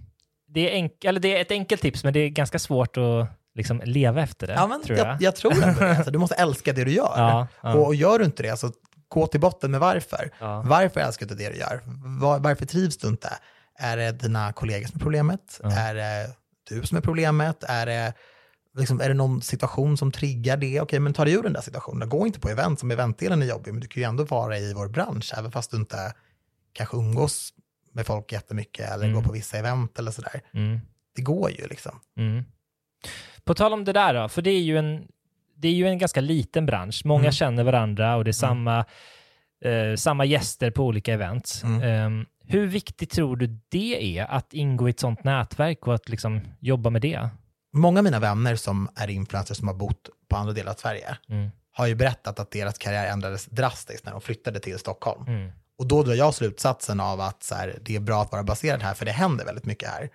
Det är, enk- eller det är ett enkelt tips, men det är ganska svårt att liksom leva efter det, Ja, men tror jag. jag. Jag, tror ändå det. Alltså, du måste älska det du gör. Ja, ja. Och, och gör du inte det, så gå till botten med varför. Ja. Varför älskar du det du gör? Var, varför trivs du inte? Är det dina kollegor som är problemet? Är det du som är problemet? Är det liksom, är det någon situation som triggar det? Okej, men ta dig ur den där situationen. Gå inte på event som eventdelen är jobbig, men du kan ju ändå vara i vår bransch, även fast du inte kanske umgås med folk jättemycket eller Mm. går på vissa event eller sådär. Mm. Det går ju liksom. Mm. På tal om det där då, för det är ju en, det är ju en ganska liten bransch. Många Mm. känner varandra och det är samma, eh, samma gäster på olika event. Mm. Ehm, hur viktigt tror du det är att ingå i ett sånt nätverk och att liksom jobba med det? Många av mina vänner som är influencers som har bott på andra delar av Sverige Mm. har ju berättat att deras karriär ändrades drastiskt när de flyttade till Stockholm. Och då drar jag slutsatsen av att så här, det är bra att vara baserad här, för det händer väldigt mycket här.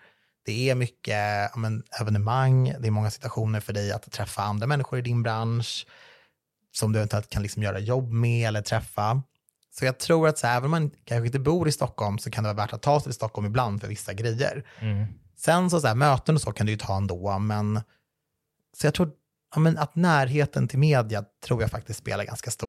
Det är mycket men, evenemang, det är många situationer för dig att träffa andra människor i din bransch som du eventuellt kan liksom göra jobb med eller träffa. Så jag tror att så här, även om man kanske inte bor i Stockholm så kan det vara värt att ta sig till Stockholm ibland för vissa grejer. Mm. Sen så, så här, möten och så kan du ju ta ändå, men så jag tror ja, men att närheten till media tror jag faktiskt spelar ganska stor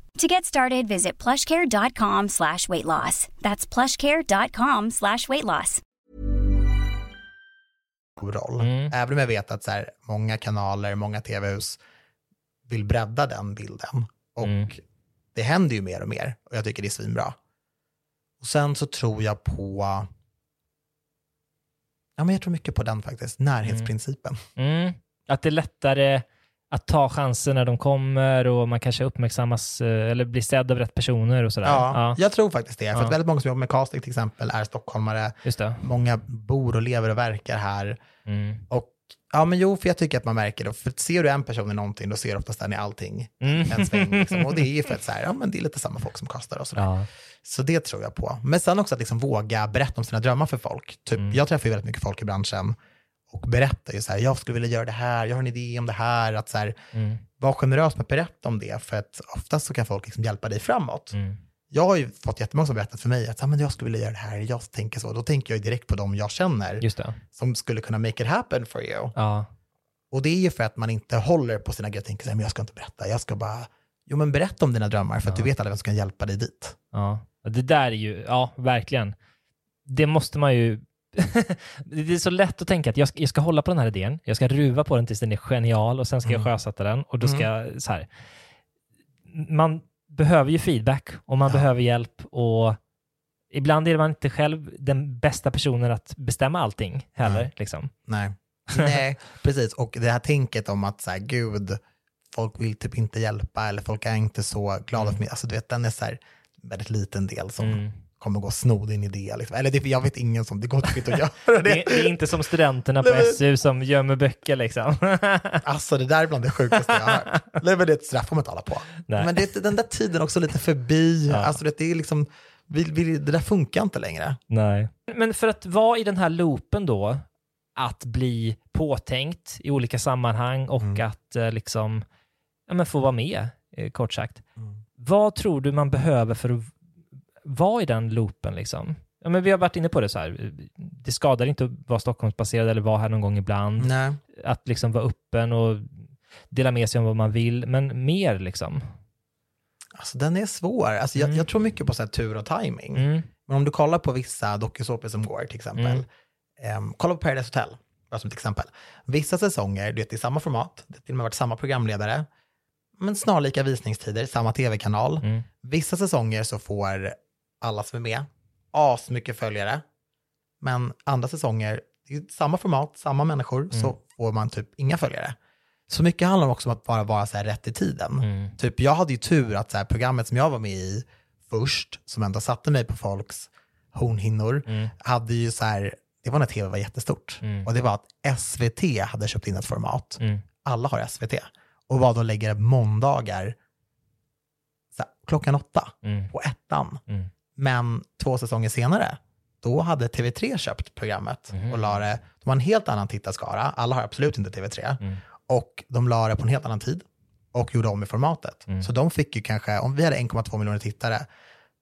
To get started, visit plushcare.com slash weight loss. That's plushcare.com slash weight loss. roll. Mm. Även om jag vet att så här, många kanaler, många tv-hus vill bredda den bilden. Och Mm. det händer ju mer och mer och jag tycker det är svinbra. Och sen så tror jag på, ja men jag tror mycket på den faktiskt, närhetsprincipen. Mm. Att det är lättare att ta chanser när de kommer och man kanske uppmärksammas eh, eller blir sedd av rätt personer och sådär. Ja, jag tror faktiskt det. För Ja. att väldigt många som jobbar med casting till exempel är stockholmare. Just det. Många bor och lever och verkar här. Mm. Och ja, men jo, för jag tycker att man märker det. För ser du en person i någonting, då ser du oftast den i allting. Mm. En sväng liksom. Och det är ju för att så här, ja, men det är lite samma folk som kastar och sådär. Ja. Så det tror jag på. Men sen också att liksom våga berätta om sina drömmar för folk. Typ, Mm. Jag träffar ju väldigt mycket folk i branschen och berättar ju så här, jag skulle vilja göra det här, jag har en idé om det här. Att så här, Mm. var generös med att berätta om det, för att oftast så kan folk liksom hjälpa dig framåt. Mm. Jag har ju fått jättemånga som berättat för mig att "Ja, men jag skulle vilja göra det här, jag tänker så. Då tänker jag ju direkt på dem jag känner som skulle kunna make it happen for you. Ja. Och det är ju för att man inte håller på sina grejer och tänker så här, men jag ska inte berätta, jag ska bara, jo men berätta om dina drömmar för att du vet aldrig vem som kan hjälpa dig dit. Ja, det där är ju, ja, verkligen. Det måste man ju... det är så lätt att tänka att jag ska, jag ska hålla på den här idén, jag ska ruva på den tills den är genial och sen ska jag sjösätta den och då ska jag så här. Man behöver ju feedback och man Ja. behöver hjälp och ibland är man inte själv den bästa personen att bestämma allting heller. Nej. Liksom. Nej. Nej, precis. Och det här tänket om att så här, gud, folk vill typ inte hjälpa eller folk är inte så glada för mig. Alltså du vet, den är så här, väldigt liten del som Mm. Kommer gå och sno din idé. Liksom. Eller det, jag vet ingen som, det går typ inte att göra Det, det. det är inte som studenterna på SU som gömmer böcker liksom. Alltså det där är bland det sjukaste jag har hört. Det är ett straff om man inte hålla på. Nej. Men det, är den där tiden också lite förbi. Ja. Alltså det, det är liksom, vi, vi, det där funkar inte längre. Nej. Men för att vara i den här loopen då, att bli påtänkt i olika sammanhang och Mm. att eh, liksom, ja, men få vara med, eh, kort sagt. Vad tror du man behöver för att vara i den loopen? Liksom? Ja, men vi har varit inne på det så här, det skadar inte att vara Stockholmsbaserad eller vara här någon gång ibland. Nej. Att liksom vara öppen och dela med sig om vad man vill, men mer liksom. Alltså den är svår. Alltså, jag, Mm. jag tror mycket på så här, tur och timing. Mm. Men om du kollar på vissa dokusåpor som går till exempel. Mm. ehm, kolla på Paradise Hotel, bara som ett exempel. Vissa säsonger, det är samma format, det har till och med varit samma programledare, men snarlika visningstider, samma tv-kanal. Mm. Vissa säsonger så får alla som är med asmycket följare, men andra säsonger, det är samma format, samma människor, så får man typ inga följare. Så mycket handlar också om att bara vara så här rätt i tiden. Mm. Typ jag hade ju tur att så här, programmet som jag var med i först, som ändå satte mig på folks hornhinnor, Mm. hade ju så här, det var när tv var jättestort. Och det var att SVT hade köpt in ett format. Mm. Alla har SVT. Och vad då lägger måndagar klockan åtta Mm. på ettan. Mm. Men två säsonger senare, då hade TV3 köpt programmet Mm. och la det, de har en helt annan tittarskara, alla har absolut inte TV3, Mm. och de la det på en helt annan tid och gjorde om i formatet. Mm. Så de fick ju kanske, om vi hade 1,2 miljoner tittare,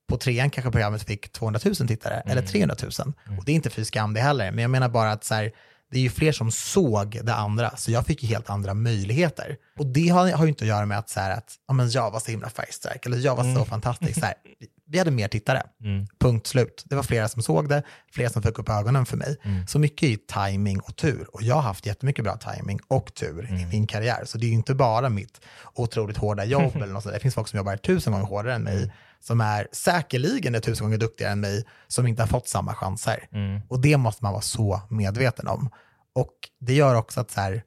på trean kanske programmet fick 200 000 tittare, Mm. eller 300 000. Och det är inte för skam det heller, men jag menar bara att så här, det är ju fler som såg det andra, så jag fick ju helt andra möjligheter. Och det har, har ju inte att göra med att, så här, att ja, men jag var så himla färgstark, eller jag var så fantastisk. Så här, vi hade mer tittare, Mm. punkt slut. Det var flera som såg det, flera som fick upp ögonen för mig. Mm. Så mycket är timing och tur. Och jag har haft jättemycket bra timing och tur i Mm. min karriär. Så det är ju inte bara mitt otroligt hårda jobb eller något sånt. Det finns folk som jobbar tusen gånger hårdare än Mm. mig, som är säkerligen är tusen gånger duktigare än mig, som inte har fått samma chanser. Mm. Och det måste man vara så medveten om. Och det gör också att så här,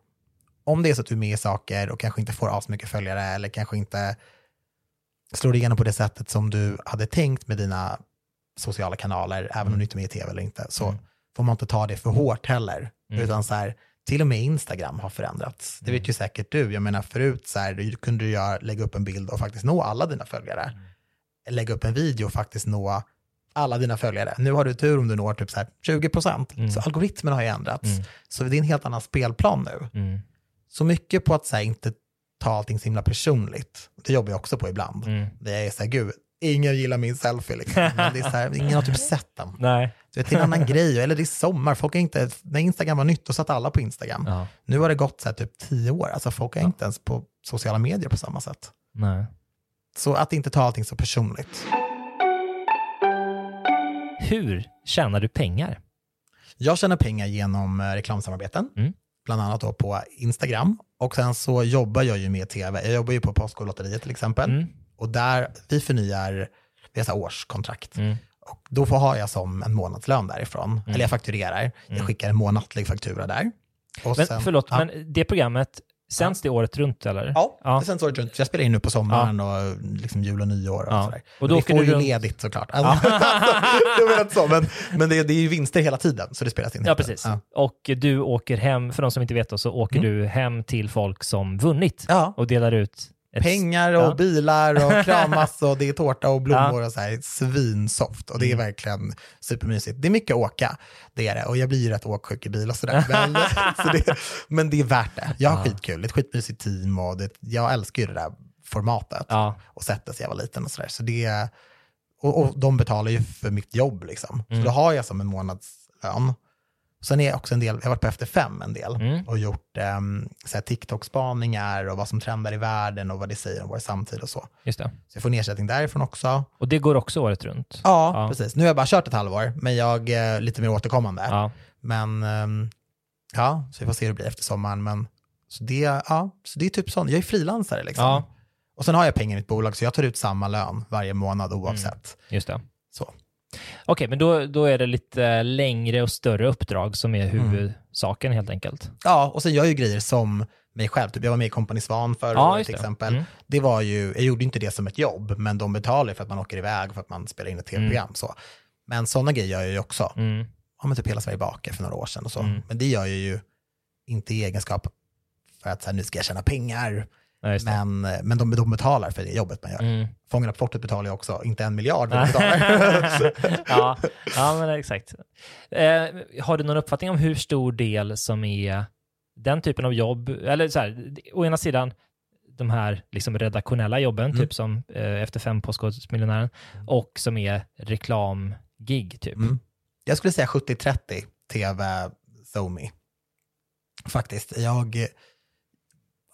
om det är så att du är med i saker och kanske inte får av så mycket följare eller kanske inte slår igenom på det sättet som du hade tänkt med dina sociala kanaler, även om du inte är med i tv eller inte, så får man inte ta det för hårt heller. Utan så här, till och med Instagram har förändrats. Det vet ju säkert du. Jag menar förut så här, du kunde du göra, lägga upp en bild och faktiskt nå alla dina följare. Lägga upp en video och faktiskt nå alla dina följare. Nu har du tur om du når typ så här 20 procent. Så algoritmen har ju ändrats. Så det är en helt annan spelplan nu. Mm. Så mycket på att så här, inte ta allting så himla personligt. Det jobbar jag också på ibland. Mm. Det är så här, gud, ingen gillar min selfie liksom. Men det är så här, ingen har typ sett den. Nej. Du vet, det är en annan grej, eller det är sommar. Folk är inte, när Instagram var nytt, då satt alla på Instagram. Ja. Nu har det gått så här, typ tio år, alltså folk är inte ens på sociala medier på samma sätt. Nej. Så att inte ta allting så personligt. Hur tjänar du pengar? Jag tjänar pengar genom eh, reklamsamarbeten, Mm. Bland annat då på Instagram. Och sen så jobbar jag ju med tv. Jag jobbar ju på Postkodlotteriet till exempel. Mm. Och där, vi förnyar, vi har så årskontrakt. Mm. Och då får ha jag som en månadslön därifrån. Eller jag fakturerar, jag skickar en månatlig faktura där. Och Mm. Men sen- förlåt, ja. men det programmet, sänds det året runt eller? Ja, Ja. det sänds året runt. Jag spelar in nu på sommaren och liksom jul och nyår och Ja. sådär. Och då vi får ju runt- ledigt såklart. Alltså, jag menar inte så, men, men det, det är ju vinster hela tiden, så det spelas in. Ja, precis. tiden. Och du åker hem, för de som inte vet då, så åker du hem till folk som vunnit Ja. och delar ut ett... Pengar och Ja. bilar och kramas och det är tårta och blommor och så här svinsoft. Och det Mm. är verkligen supermysigt. Det är mycket att åka, det är det. Och jag blir ju rätt åksjuk i bil och sådär. Men, så det, men det är värt det. Jag har skitkul, det är ett skitmysigt team och det, jag älskar ju det där formatet. Ja. Och sättet jag var liten och sådär. Så det, och, och de betalar ju för mitt jobb liksom. Mm. Så då har jag som en månadslön. Sen är jag också en del, jag har varit på Efter fem en del Mm. och gjort um, TikTok-spaningar och vad som trendar i världen och vad det säger om vår samtid och så. Just det. Så jag får en ersättning därifrån också. Och det går också året runt? Ja, Ja. precis. Nu har jag bara kört ett halvår, men jag är lite mer återkommande. Ja. Men ehm, ja, så vi får se hur det blir efter sommaren. Men, så, det, ja, så det är typ sånt, jag är frilansare liksom. Ja. Och sen har jag pengar i mitt bolag, så jag tar ut samma lön varje månad oavsett. Just det. Så. Okej, men då, då är det lite längre och större uppdrag som är huvudsaken helt enkelt. Ja, och sen gör jag ju grejer som mig själv. Typ jag var med i Company Svan förra Ja, året till det. exempel. Mm. Det var ju, jag gjorde inte det som ett jobb, men de betalar för att man åker iväg för att man spelar in ett tv-program. Så. Men sådana grejer gör jag ju också. Mm. Ja, men typ Hela Sverige bakar för några år sedan och så. Mm. Men det gör jag ju inte i egenskap för att så här, nu ska jag tjäna pengar. Ja, just det. Men, men de, de betalar för det jobbet man gör. Mm. Fångarna på fortet betalar jag också, inte en miljard, men betalar. ja, ja, men exakt. Eh, har du någon uppfattning om hur stor del som är den typen av jobb, eller så här, å ena sidan de här liksom redaktionella jobben, Mm. typ som eh, Efter fem Postkodmiljonären, och som är reklamgig, typ. Mm. Jag skulle säga 70-30 tv, SoMe. Faktiskt. Jag,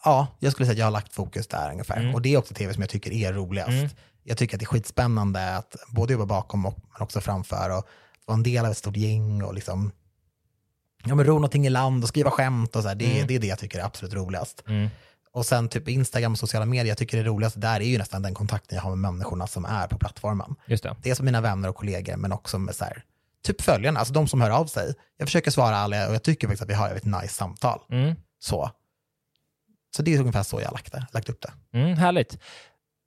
ja, jag skulle säga att jag har lagt fokus där ungefär. Mm. Och det är också tv som jag tycker är roligast. Mm. Jag tycker att det är skitspännande att både jobba bakom och, men också framför och vara en del av ett stort gäng och liksom ja, men ro någonting i land och skriva skämt och så här. Det, Mm. det är det jag tycker är absolut roligast. Mm. Och sen typ Instagram och sociala medier, jag tycker det roligaste där är ju nästan den kontakten jag har med människorna som är på plattformen. Just det. Dels med mina vänner och kollegor, men också med så här, typ följarna, alltså de som hör av sig. Jag försöker svara alla och jag tycker faktiskt att vi har ett nice samtal. Mm. Så. Så det är ungefär så jag har lagt, det, lagt upp det. Mm, härligt.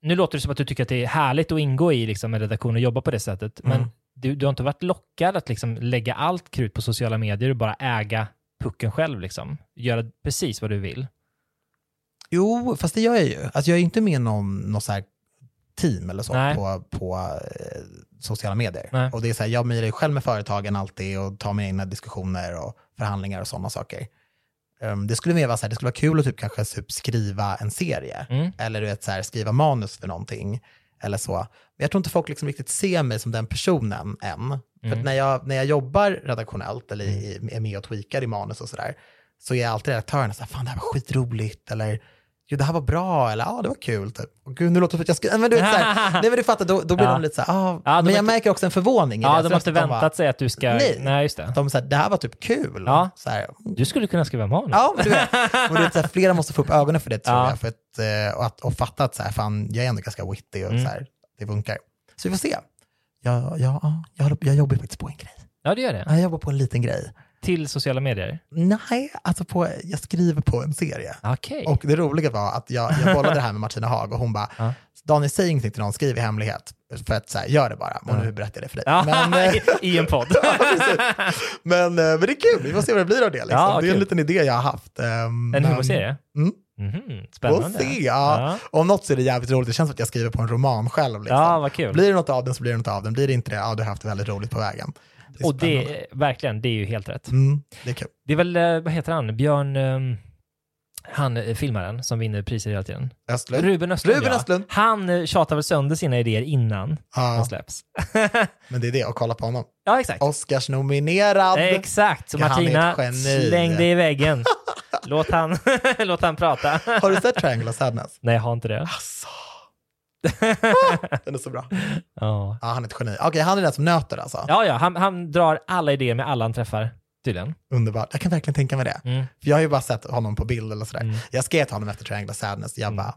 Nu låter det som att du tycker att det är härligt att ingå i liksom, en redaktion och jobba på det sättet, men Mm. du, du har inte varit lockad att liksom, lägga allt krut på sociala medier och bara äga pucken själv, liksom. göra precis vad du vill. Jo, fast det gör jag ju. Alltså jag är inte med någon, någon så här team eller så Nej. på, på eh, sociala medier. Nej. Och det är så här, jag mejlar ju själv med företagen alltid och tar mina egna diskussioner och förhandlingar och sådana saker. Um, det skulle mer vara så här, det skulle vara kul att typ kanske typ skriva en serie. Mm. Eller du vet, så här, skriva manus för någonting. Eller så. Men jag tror inte folk liksom riktigt ser mig som den personen än. För Mm. att när jag, när jag jobbar redaktionellt eller i, är med och tweakar i manus och sådär, så är alltid redaktören så här, fan det här var skitroligt, eller jo det här var bra, eller ja det var kul, typ. Och gud nu låter det som att jag ska, men du vet så här, nej men du fattar, då, då blir Ja. de lite så här, ah, Ja, men jag märker också en förvåning i Ja, deras de har inte väntat bara, sig att du ska... Nej. Nej just det. De säger det här var typ kul. Ja. Så här, Du skulle kunna skriva manus. Ja, men du vet, och du vet så här, flera måste få upp ögonen för det tror Ja. jag, för att, eh, och, att, och fatta att så här, fan, jag är ändå ganska witty och Mm. så här, det funkar. Så vi får se. Jag, jag, ja, jag, jag jobbar faktiskt på en grej. Ja, det gör det. Ja, Jag jobbar på en liten grej. Till sociala medier. Nej, alltså på, jag skriver på en serie. Okej. Och det roliga var att jag, jag bollade det här med Martina Haag och hon bara, Ja. Daniel säg ingenting till någon, skriv i hemlighet. För att så här, gör det bara. Och nu berättar jag det för dig. Ja, Men, eh, i, I en podd. Ja, men, eh, men det är kul, vi får se vad det blir av det. Liksom. Ja, det är en liten idé jag har haft. ehm, En humorserie? Mm. Mhm, We'll Spännande. see. Ja. Om något så är det jävligt roligt. Det känns som att jag skriver på en roman själv. Liksom. Ja, vad kul. Blir det något av den så blir det något av den. Blir det inte det, ja du har haft väldigt roligt på vägen. Det Och det, verkligen, det är ju helt rätt. Mm, det är kul. Det är väl, eh, vad heter han, Björn, ehm, han eh, filmaren som vinner priser hela tiden. Östlund? Ruben Östlund, Ruben ja. Östlund. Han eh, tjatar väl sönder sina idéer innan de Ja, släpps. men det är det, och kolla på honom. ja, exakt. Oscars-nominerad. Exakt, så Martina, släng dig i väggen. Låt han, låt han prata. Har du sett Triangle of Sadness? Nej, jag har inte det. Alltså. Den är så bra. Ja, han är ett geni. Okej, han är den som nöter alltså. ja, ja han, han drar alla idéer med alla han träffar, tydligen. Underbart. Jag kan verkligen tänka mig det. Mm. För jag har ju bara sett honom på bild eller sådär. Mm. Jag skrev till honom efter Triangle Sadness. Jag bara,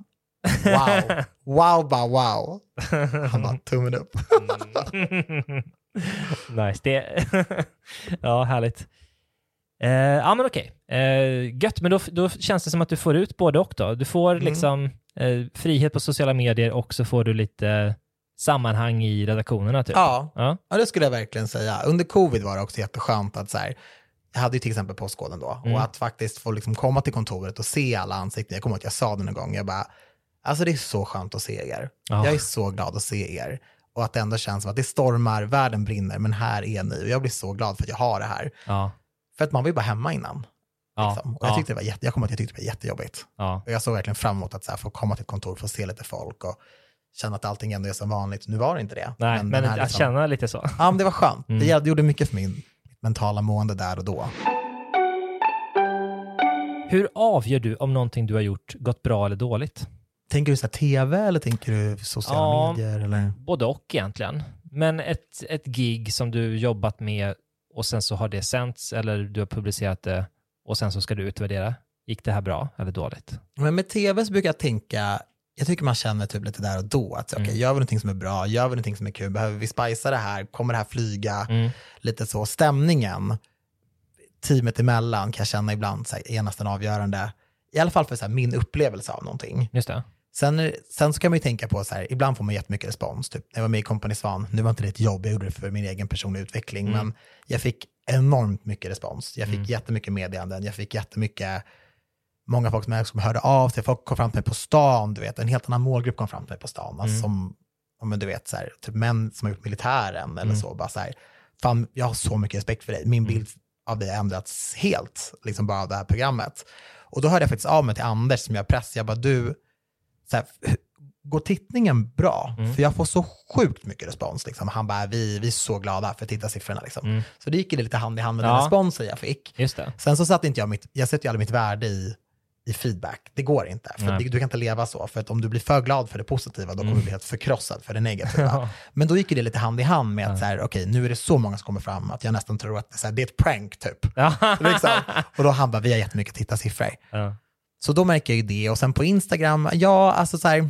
wow. Wow, bara wow. Han bara, tummen upp. nice. Det... ja, härligt. Eh, ja, men okej. Eh, gött, men då, då känns det som att du får ut både och då. Du får Mm. liksom eh, frihet på sociala medier och så får du lite sammanhang i redaktionerna typ. Ja, Ja. ja, det skulle jag verkligen säga. Under covid var det också jätteskönt att så här, jag hade ju till exempel Postkoden då, Mm. och att faktiskt få liksom komma till kontoret och se alla ansikten. Jag kommer ihåg att jag sa det någon gång, jag bara, alltså det är så skönt att se er. Ja. Jag är så glad att se er. Och att det ändå känns som att det stormar, världen brinner, men här är ni. Och jag blir så glad för att jag har det här. Ja. För att man var ju bara hemma innan. Ja. Liksom. Och jag, Ja. tyckte det var jätte, jag kommer ihåg att jag tyckte det var jättejobbigt. ja. Och jag såg verkligen fram emot att så här, få komma till ett kontor, få se lite folk och känna att allting ändå är som vanligt. Nu var det inte det. Nej, men, den här att liksom- känna lite så. Ja, men det var skönt. Mm. Det gjorde mycket för min mentala mående där och då. Hur avgör du om någonting du har gjort gått bra eller dåligt? Tänker du så tv eller tänker du sociala Ja. medier? Eller? Både och egentligen. Men ett, ett gig som du jobbat med och sen så har det sänts eller du har publicerat det och sen så ska du utvärdera. Gick det här bra eller dåligt? Men med tv så brukar jag tänka, jag tycker man känner typ lite där och då, att Mm. gör vi någonting som är bra, gör vi någonting som är kul, behöver vi spicea det här, kommer det här flyga, Mm. lite så, stämningen teamet emellan kan jag känna ibland så här, är nästan avgörande, i alla fall för så här, min upplevelse av någonting. Just det. Sen, sen så kan man ju tänka på så här, ibland får man jättemycket respons. Typ, när jag var med i Company Svan, nu var inte det ett jobb, jag gjorde det för min egen personliga utveckling, Mm. men jag fick enormt mycket respons. Jag fick Mm. jättemycket meddelanden, jag fick jättemycket, många folk som, hörde av sig, folk kom fram till mig på stan, du vet, en helt annan målgrupp kom fram till mig på stan, alltså Mm. som, men du vet, så här, typ män som har gjort militären eller Mm. så, bara så här, fan, jag har så mycket respekt för dig, min bild av dig har ändrats helt, liksom bara av det här programmet. Och då hörde jag faktiskt av mig till Anders som jag press, jag bara du, så här, går tittningen bra? Mm. För jag får så sjukt mycket respons. Liksom. Han bara, vi, vi är så glada för tittarsiffrorna. Liksom. Mm. Så det gick ju lite hand i hand med Ja. den responsen jag fick. Det. Sen så satte inte jag mitt, jag sätter ju aldrig mitt värde i, i feedback. Det går inte. För det, du kan inte leva så. För att om du blir för glad för det positiva, då kommer Mm. du bli helt förkrossad för det negativa. Ja. Men då gick det lite hand i hand med att så här, okej, nu är det så många som kommer fram att jag nästan tror att det är, så här, det är ett prank typ. Liksom. Och då han bara, vi har jättemycket tittarsiffror. Ja. Så då märker jag ju det. Och sen på Instagram, ja, alltså så här,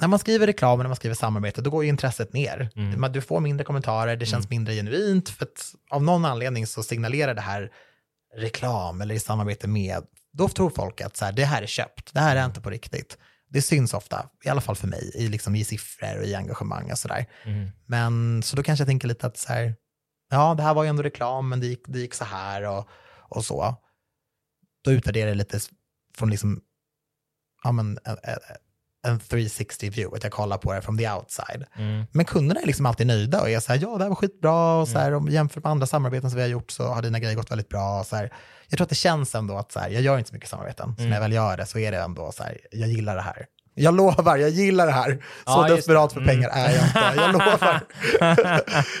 när man skriver reklam och när man skriver samarbete, då går ju intresset ner. Mm. Man- Du får mindre kommentarer, det känns mindre genuint, för att av någon anledning så signalerar det här reklam eller i samarbete med då tror folk att så här, det här är köpt, det här är inte på riktigt. Det syns ofta, i alla fall för mig, i, liksom, i siffror och i engagemang och sådär. Mm. Men så då kanske jag tänker lite att så här, ja, det här var ju ändå reklam, men det gick, det gick så här och, och så. Då utvärderar jag lite från liksom, ja men, en, en 360 view, att jag kollar på det from the outside. Mm. Men kunderna är liksom alltid nöjda och är så här, ja det här var skitbra och så här, om jämfört med andra samarbeten som vi har gjort så har dina grejer gått väldigt bra. Och så här. Jag tror att det känns ändå att så här, jag gör inte så mycket samarbeten, så när jag väl gör det så är det ändå så här, jag gillar det här. Jag lovar, jag gillar det här. Så Ja, desperat för Mm. pengar är jag inte, jag lovar.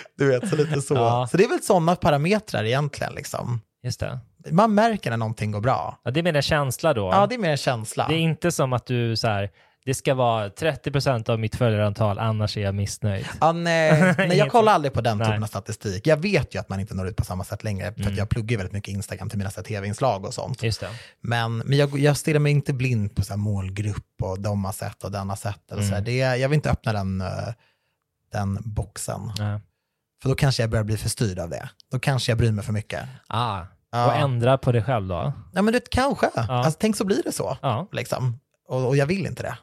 du vet, så lite så. Ja. Så det är väl sådana parametrar egentligen. Liksom. Just det. Man märker när någonting går bra. Ja, det är mer en känsla då. Ja, det är mer en känsla. Det är inte som att du så här, det ska vara 30% av mitt följarantal, annars är jag missnöjd. Ja, nej, nej, jag kollar aldrig på den Nej. typen av statistik. Jag vet ju att man inte når ut på samma sätt längre, för Mm. jag pluggar väldigt mycket Instagram till mina så tv-inslag och sånt. Just det. Men, men jag, jag stirrar mig inte blind på så målgrupp och de har sett och den har sett. Eller så Mm. här. Det, jag vill inte öppna den, eh, den boxen, Ja. för då kanske jag börjar bli förstyrd av det. Då kanske jag bryr mig för mycket. Ah. Ja. Och ändra på det själv då? Ja, men det kanske. Alltså, tänk så blir det så. Ja. Liksom. Och, och jag vill inte det.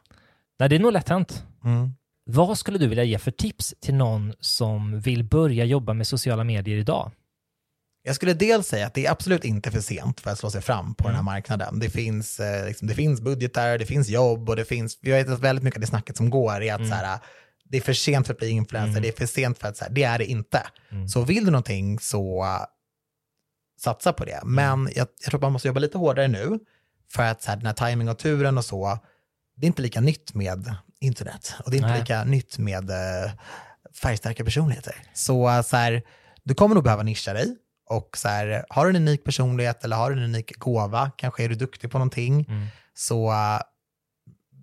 Nej, det är nog lätt hänt. Mm. Vad skulle du vilja ge för tips till någon som vill börja jobba med sociala medier idag? Jag skulle dels säga att det är absolut inte för sent för att slå sig fram på den Mm. här marknaden. Det finns, eh, liksom, det finns budgetar, det finns jobb och det finns, vi vet väldigt mycket av det snacket som går är att Mm. så här, det är för sent för att bli influencer, det är för sent för att, så här, det är det inte. Mm. Så vill du någonting så uh, satsa på Mm. det. Men jag, jag tror att man måste jobba lite hårdare nu för att så här, den här timing och turen och så, det är inte lika nytt med internet och det är inte Nej. lika nytt med uh, färgstarka personligheter. Så, uh, så här, du kommer nog behöva nischa dig och så här, har du en unik personlighet eller har du en unik gåva, kanske är du duktig på någonting, Mm. så uh,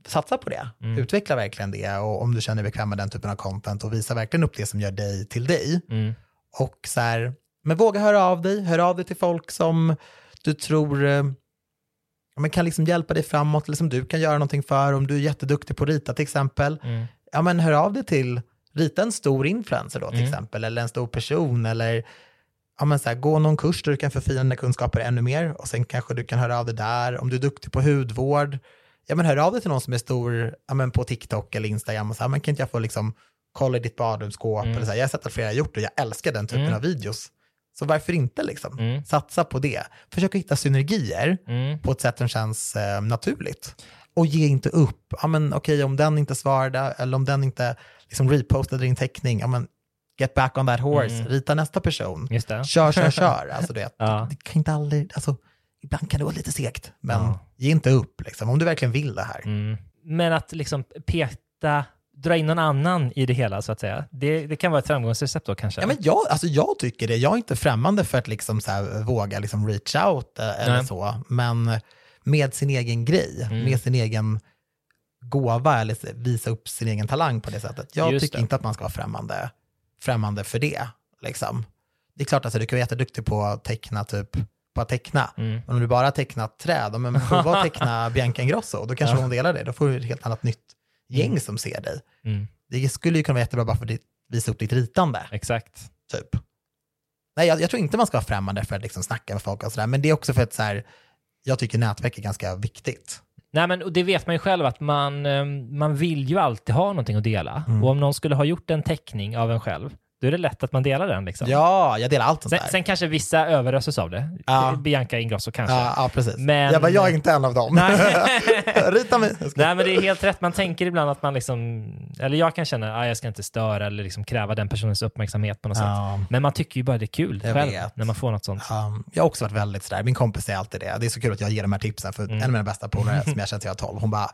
satsa på det. Mm. Utveckla verkligen det och om du känner dig bekväm med den typen av content och visa verkligen upp det som gör dig till dig. Mm. Och så här, men våga höra av dig, hör av dig till folk som du tror eh, ja, men kan liksom hjälpa dig framåt, eller som du kan göra någonting för, om du är jätteduktig på att rita till exempel. Mm. Ja men hör av dig till, rita en stor influencer då till Mm. exempel, eller en stor person, eller ja, men så här, gå någon kurs där du kan förfina dina kunskaper ännu mer, och sen kanske du kan höra av dig där, om du är duktig på hudvård, ja men hör av dig till någon som är stor ja, men på TikTok eller Instagram, och så här, men kan inte jag få liksom kolla i ditt badrumsskåp, Mm. eller så här, jag har sett att flera har gjort det, jag älskar den typen Mm. av videos. Så varför inte liksom? Mm. Satsa på det. Försök hitta synergier Mm. på ett sätt som känns eh, naturligt. Och ge inte upp. Ja, men okej, om den inte svarade eller om den inte liksom repostade din teckning, ja, men get back on that horse, Mm. rita nästa person. Just det. Kör, kör, kör. Alltså, det, Ja. det kan inte aldrig, alltså, ibland kan det vara lite segt, men Ja. ge inte upp liksom, om du verkligen vill det här. Mm. Men att liksom peta, dra in någon annan i det hela så att säga. Det, det kan vara ett framgångsrecept då kanske? Ja, men jag, alltså jag tycker det. Jag är inte främmande för att liksom så här, våga liksom reach out eh, eller Nej. så, men med sin egen grej, Mm. med sin egen gåva eller visa upp sin egen talang på det sättet. Jag Just tycker det. inte att man ska vara främmande, främmande för det. Liksom. Det är klart att alltså, du kan vara jätteduktig på att teckna typ på att teckna. Mm. Men om du bara tecknat träd, men prova att teckna Bianca Ingrosso, då kanske Ja. hon delar det. Då får du ett helt annat nytt gäng som ser dig. Mm. Det skulle ju kunna vara jättebra bara för att visa upp ditt ritande Exakt. typ. Nej, jag, jag tror inte man ska vara främmande för att liksom snacka med folk och sådär, men det är också för att så här, jag tycker nätverk är ganska viktigt. Nej, men och det vet man ju själv att man, eh, man vill ju alltid ha någonting att dela. Mm. Och om någon skulle ha gjort en teckning av en själv, då är det lätt att man delar den. Liksom. Ja, jag delar allt sånt Sen, där. sen kanske vissa överöses av det. Ja. Bianca Ingrosso kanske. ja, ja, precis. Men- Jag, bara, jag är inte en av dem. Nej. Rita mig. Nej, men det är helt rätt. Man tänker ibland att man liksom, eller jag kan känna att jag ska inte störa eller liksom kräva den personens uppmärksamhet på något sätt. Ja. Men man tycker ju bara det är kul Jag själv vet. när man får något sånt. Um, jag har också varit väldigt sådär, min kompis säger alltid det, det är så kul att jag ger de här tipsen, för Mm. en av mina bästa polare som jag känner sedan jag var 12, hon bara,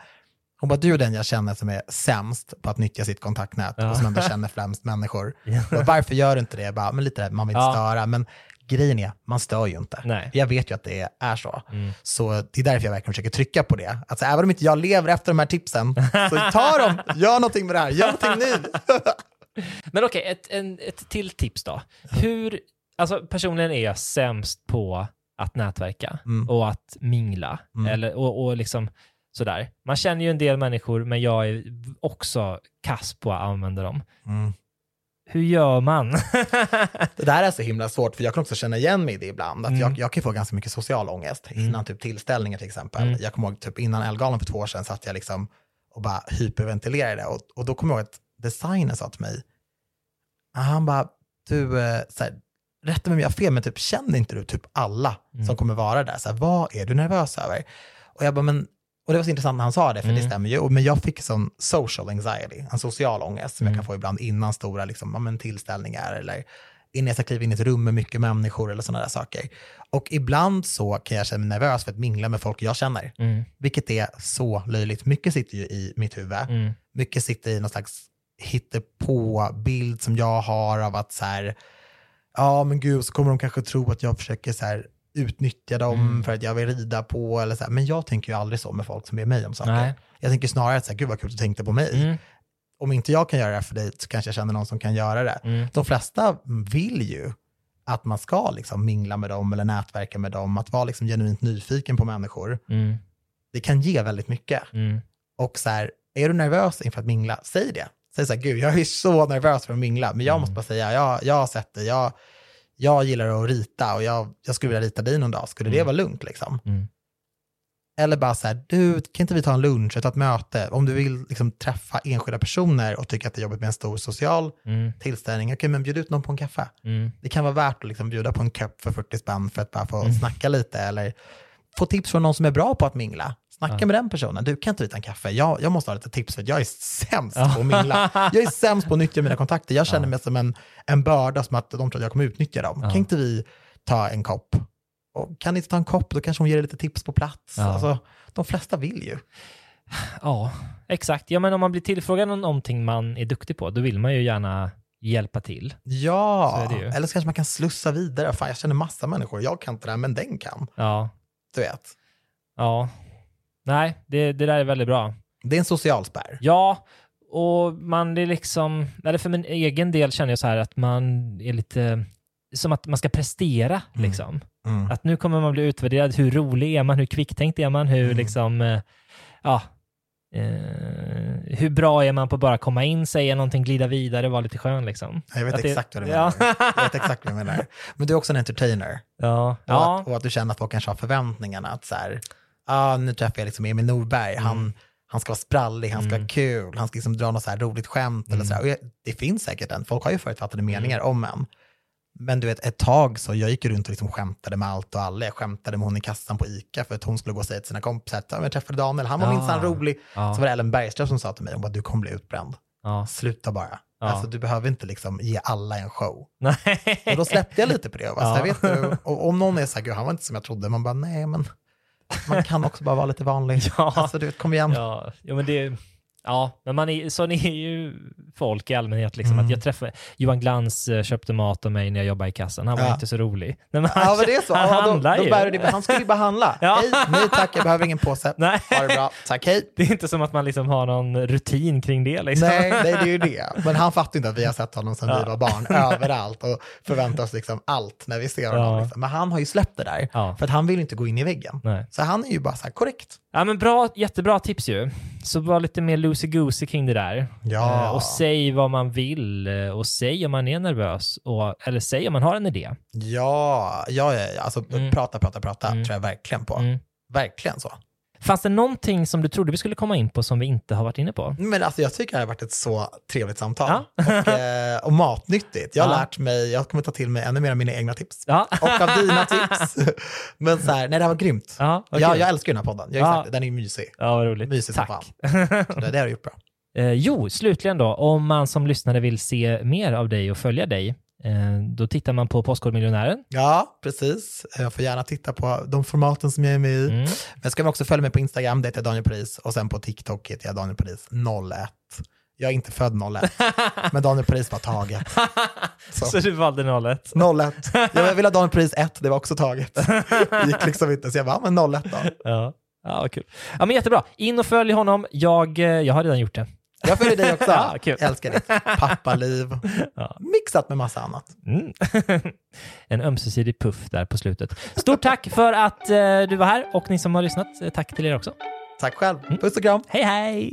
hon bara, du är den jag känner som är sämst på att nyttja sitt kontaktnät Ja. och som ändå känner främst människor. Ja. Och varför gör du inte det? Jag bara, men lite det, man vill inte Ja. störa, men grejen är, man stör ju inte. Nej. Jag vet ju att det är så. Mm. Så det är därför jag verkligen försöker trycka på det. Alltså, även om inte jag lever efter de här tipsen, så ta dem, gör någonting med det här, gör någonting nu. Men okej, ett, en, ett till tips då. Hur, alltså personligen är jag sämst på att nätverka Mm. och att mingla. Mm. Eller, och, och liksom sådär. Man känner ju en del människor, men jag är också kass på att använda dem. Mm. hur gör man? Det där är så himla svårt, för jag kan också känna igen mig i det ibland. Att Mm. jag, jag kan få ganska mycket social ångest innan typ tillställningar till exempel. Mm. Jag kommer ihåg typ innan Ellegalan för två år sedan satt jag liksom och bara hyperventilerade. Och, och då kommer jag ihåg att designern sa till mig, han bara, du, eh, så här, rätta mig om jag har fel, men typ känner inte du typ alla Mm. som kommer vara där? Så här, vad är du nervös över? Och jag bara, men och det var så intressant när han sa det, för Mm. det stämmer ju. Men jag fick sån social anxiety, en social ångest som Mm. jag kan få ibland innan stora liksom, ja, men tillställningar eller innan jag ska kliva in i ett rum med mycket människor eller sådana där saker. Och ibland så kan jag känna mig nervös för att mingla med folk jag känner, Mm. vilket är så löjligt. Mycket sitter ju i mitt huvud. Mm. Mycket sitter i någon slags hittepå-bild som jag har av att så här, ja men gud, så kommer de kanske tro att jag försöker så här utnyttja dem Mm. för att jag vill rida på eller så här. Men jag tänker ju aldrig så med folk som ber mig om saker. Nej. Jag tänker snarare att så här, gud vad kul att du tänkte på mig. Mm. Om inte jag kan göra det för dig så kanske jag känner någon som kan göra det. Mm. De flesta vill ju att man ska liksom mingla med dem eller nätverka med dem, att vara liksom genuint nyfiken på människor. Mm. Det kan ge väldigt mycket. Mm. Och så här, är du nervös inför att mingla, säg det. Säg så här, gud jag är så nervös för att mingla, men jag Mm. måste bara säga, jag, jag har sett det, jag, jag gillar att rita och jag, jag skulle vilja rita dig någon dag, skulle det Mm. vara lugnt liksom? Mm. Eller bara så här, du, kan inte vi ta en lunch, ta ett möte? Om du vill liksom träffa enskilda personer och tycker att det är jobbigt med en stor social Mm. tillställning, okej men bjud ut någon på en kaffe. Mm. Det kan vara värt att liksom bjuda på en kopp för 40 spänn för att bara få Mm. snacka lite eller få tips från någon som är bra på att mingla. Snacka Ja. med den personen. Du kan inte ta en kaffe. Jag, jag måste ha lite tips för jag är sämst Ja. på att mingla. Jag är sämst på att nyttja mina kontakter. Jag känner Ja. mig som en, en börda, som att de tror att jag kommer utnyttja dem. Ja. Kan inte vi ta en kopp? Och kan ni inte ta en kopp, då kanske hon ger dig lite tips på plats. Ja. Alltså, de flesta vill ju. Ja, exakt. Ja, men om man blir tillfrågad om någonting man är duktig på, då vill man ju gärna hjälpa till. Ja, eller så kanske man kan slussa vidare. Fan, jag känner massa människor. Jag kan inte det här, men den kan. Ja, Du vet. ja. Nej, det, det där är väldigt bra. Det är en social spärr. Ja, och man är liksom, eller för min egen del känner jag så här att man är lite, som att man ska prestera Mm. liksom. Mm. Att nu kommer man bli utvärderad, hur rolig är man, hur kvicktänkt är man, hur Mm. liksom, eh, ja, eh, hur bra är man på att bara komma in, säga någonting, glida vidare, vara lite skön liksom. Jag vet Att det- exakt vad du Ja. menar. Jag vet exakt vad du menar. Men du är också en entertainer. Ja, Och, ja. att, och att du känner att folk kanske har förväntningarna att så här, ah, nu träffar jag liksom Emil Norberg, Mm. han, han ska vara sprallig, han ska vara kul, han ska liksom dra något så här roligt skämt Mm. eller så jag, det finns säkert en, folk har ju förutfattade meningar om en. Men du vet, ett tag så jag gick runt och liksom skämtade med allt och alla. Jag skämtade med hon i kassan på ICA för att hon skulle gå och säga till sina kompisar att "Ja, jag träffade Daniel, han var Ja. minsann rolig. Ja. Så var det Ellen Bergström som sa till mig, hon bara, du kommer bli utbränd. ja. Sluta bara. Ja. Alltså, du behöver inte liksom ge alla en show. Nej. Och då släppte jag lite på det. Och, bara, Ja. vet du, och om någon är så här, "Gud, han var inte som jag trodde, man bara, nej men man kan också bara vara lite vanlig. Ja. Alltså du vet, kom igen. Ja, ja men det... Ja, men man är, sån är ju folk i allmänhet. Liksom, Mm. att jag träffade, Johan Glans eh, köpte mat av mig när jag jobbade i kassan. Han var Ja. inte så rolig. Nej, men Ja, men det är så. Han Ja, då, handlar då ju. bär du det. Han skulle ju bara handla. Ja. Hej, nej tack, jag behöver ingen påse. Nej. Ha det bra, tack, hej. Det är inte som att man liksom har någon rutin kring det. Liksom. Nej, nej, det är ju det. Men han fattar inte att vi har sett honom sedan vi var barn, överallt, och förväntar oss liksom allt när vi ser honom. Ja. Liksom. Men han har ju släppt det där, Ja. för att han vill inte gå in i väggen. Nej. Så han är ju bara så här korrekt. Ja, men bra, jättebra tips ju. Så var lite mer loosey-goosey kring det där. Ja. Eh, och säg vad man vill eh, och säg om man är nervös. Och, eller säg om man har en idé. Ja, ja, ja, ja. alltså Mm. prata, prata, prata Mm. tror jag verkligen på. Mm. Verkligen så. Fanns det någonting som du trodde vi skulle komma in på som vi inte har varit inne på? Men alltså jag tycker det har varit ett så trevligt samtal. Ja. Och, eh, och matnyttigt. Jag har Ja. lärt mig, jag kommer ta till mig ännu mer av mina egna tips. Ja, Och av dina tips. Men så här, nej det här var grymt. ja vad jag, jag älskar den här podden. Jag det, den är mysig. Ja, vad roligt. Mysig som Tack. Så det, det har du gjort bra. Eh, jo, slutligen då, om man som lyssnare vill se mer av dig och följa dig, då tittar man på Postkodmiljonären. Ja, precis. Jag får gärna titta på de formaten som jag är med i. Mm. Men ska man också följa mig på Instagram, det heter jag Daniel Paris. Och sen på TikTok heter jag Daniel Paris 01. Jag är inte född 01, men Daniel Paris var taget. Så. Så. du valde 01? 01. Jag ville ha Daniel Paris 1, det var också taget. Det gick liksom inte, så jag bara, men 01 då. Ja. Ja, vad kul. Ja, men jättebra. In och följ honom. Jag, eh, jag har redan gjort det. Jag följer dig också. Ja, kul. Jag älskar ditt pappaliv. Ja. Mixat med massa annat. Mm. en ömsesidig puff där på slutet. Stort tack för att eh, du var här och ni som har lyssnat, eh, tack till er också. Tack själv. Puss och kram. Hej, hej!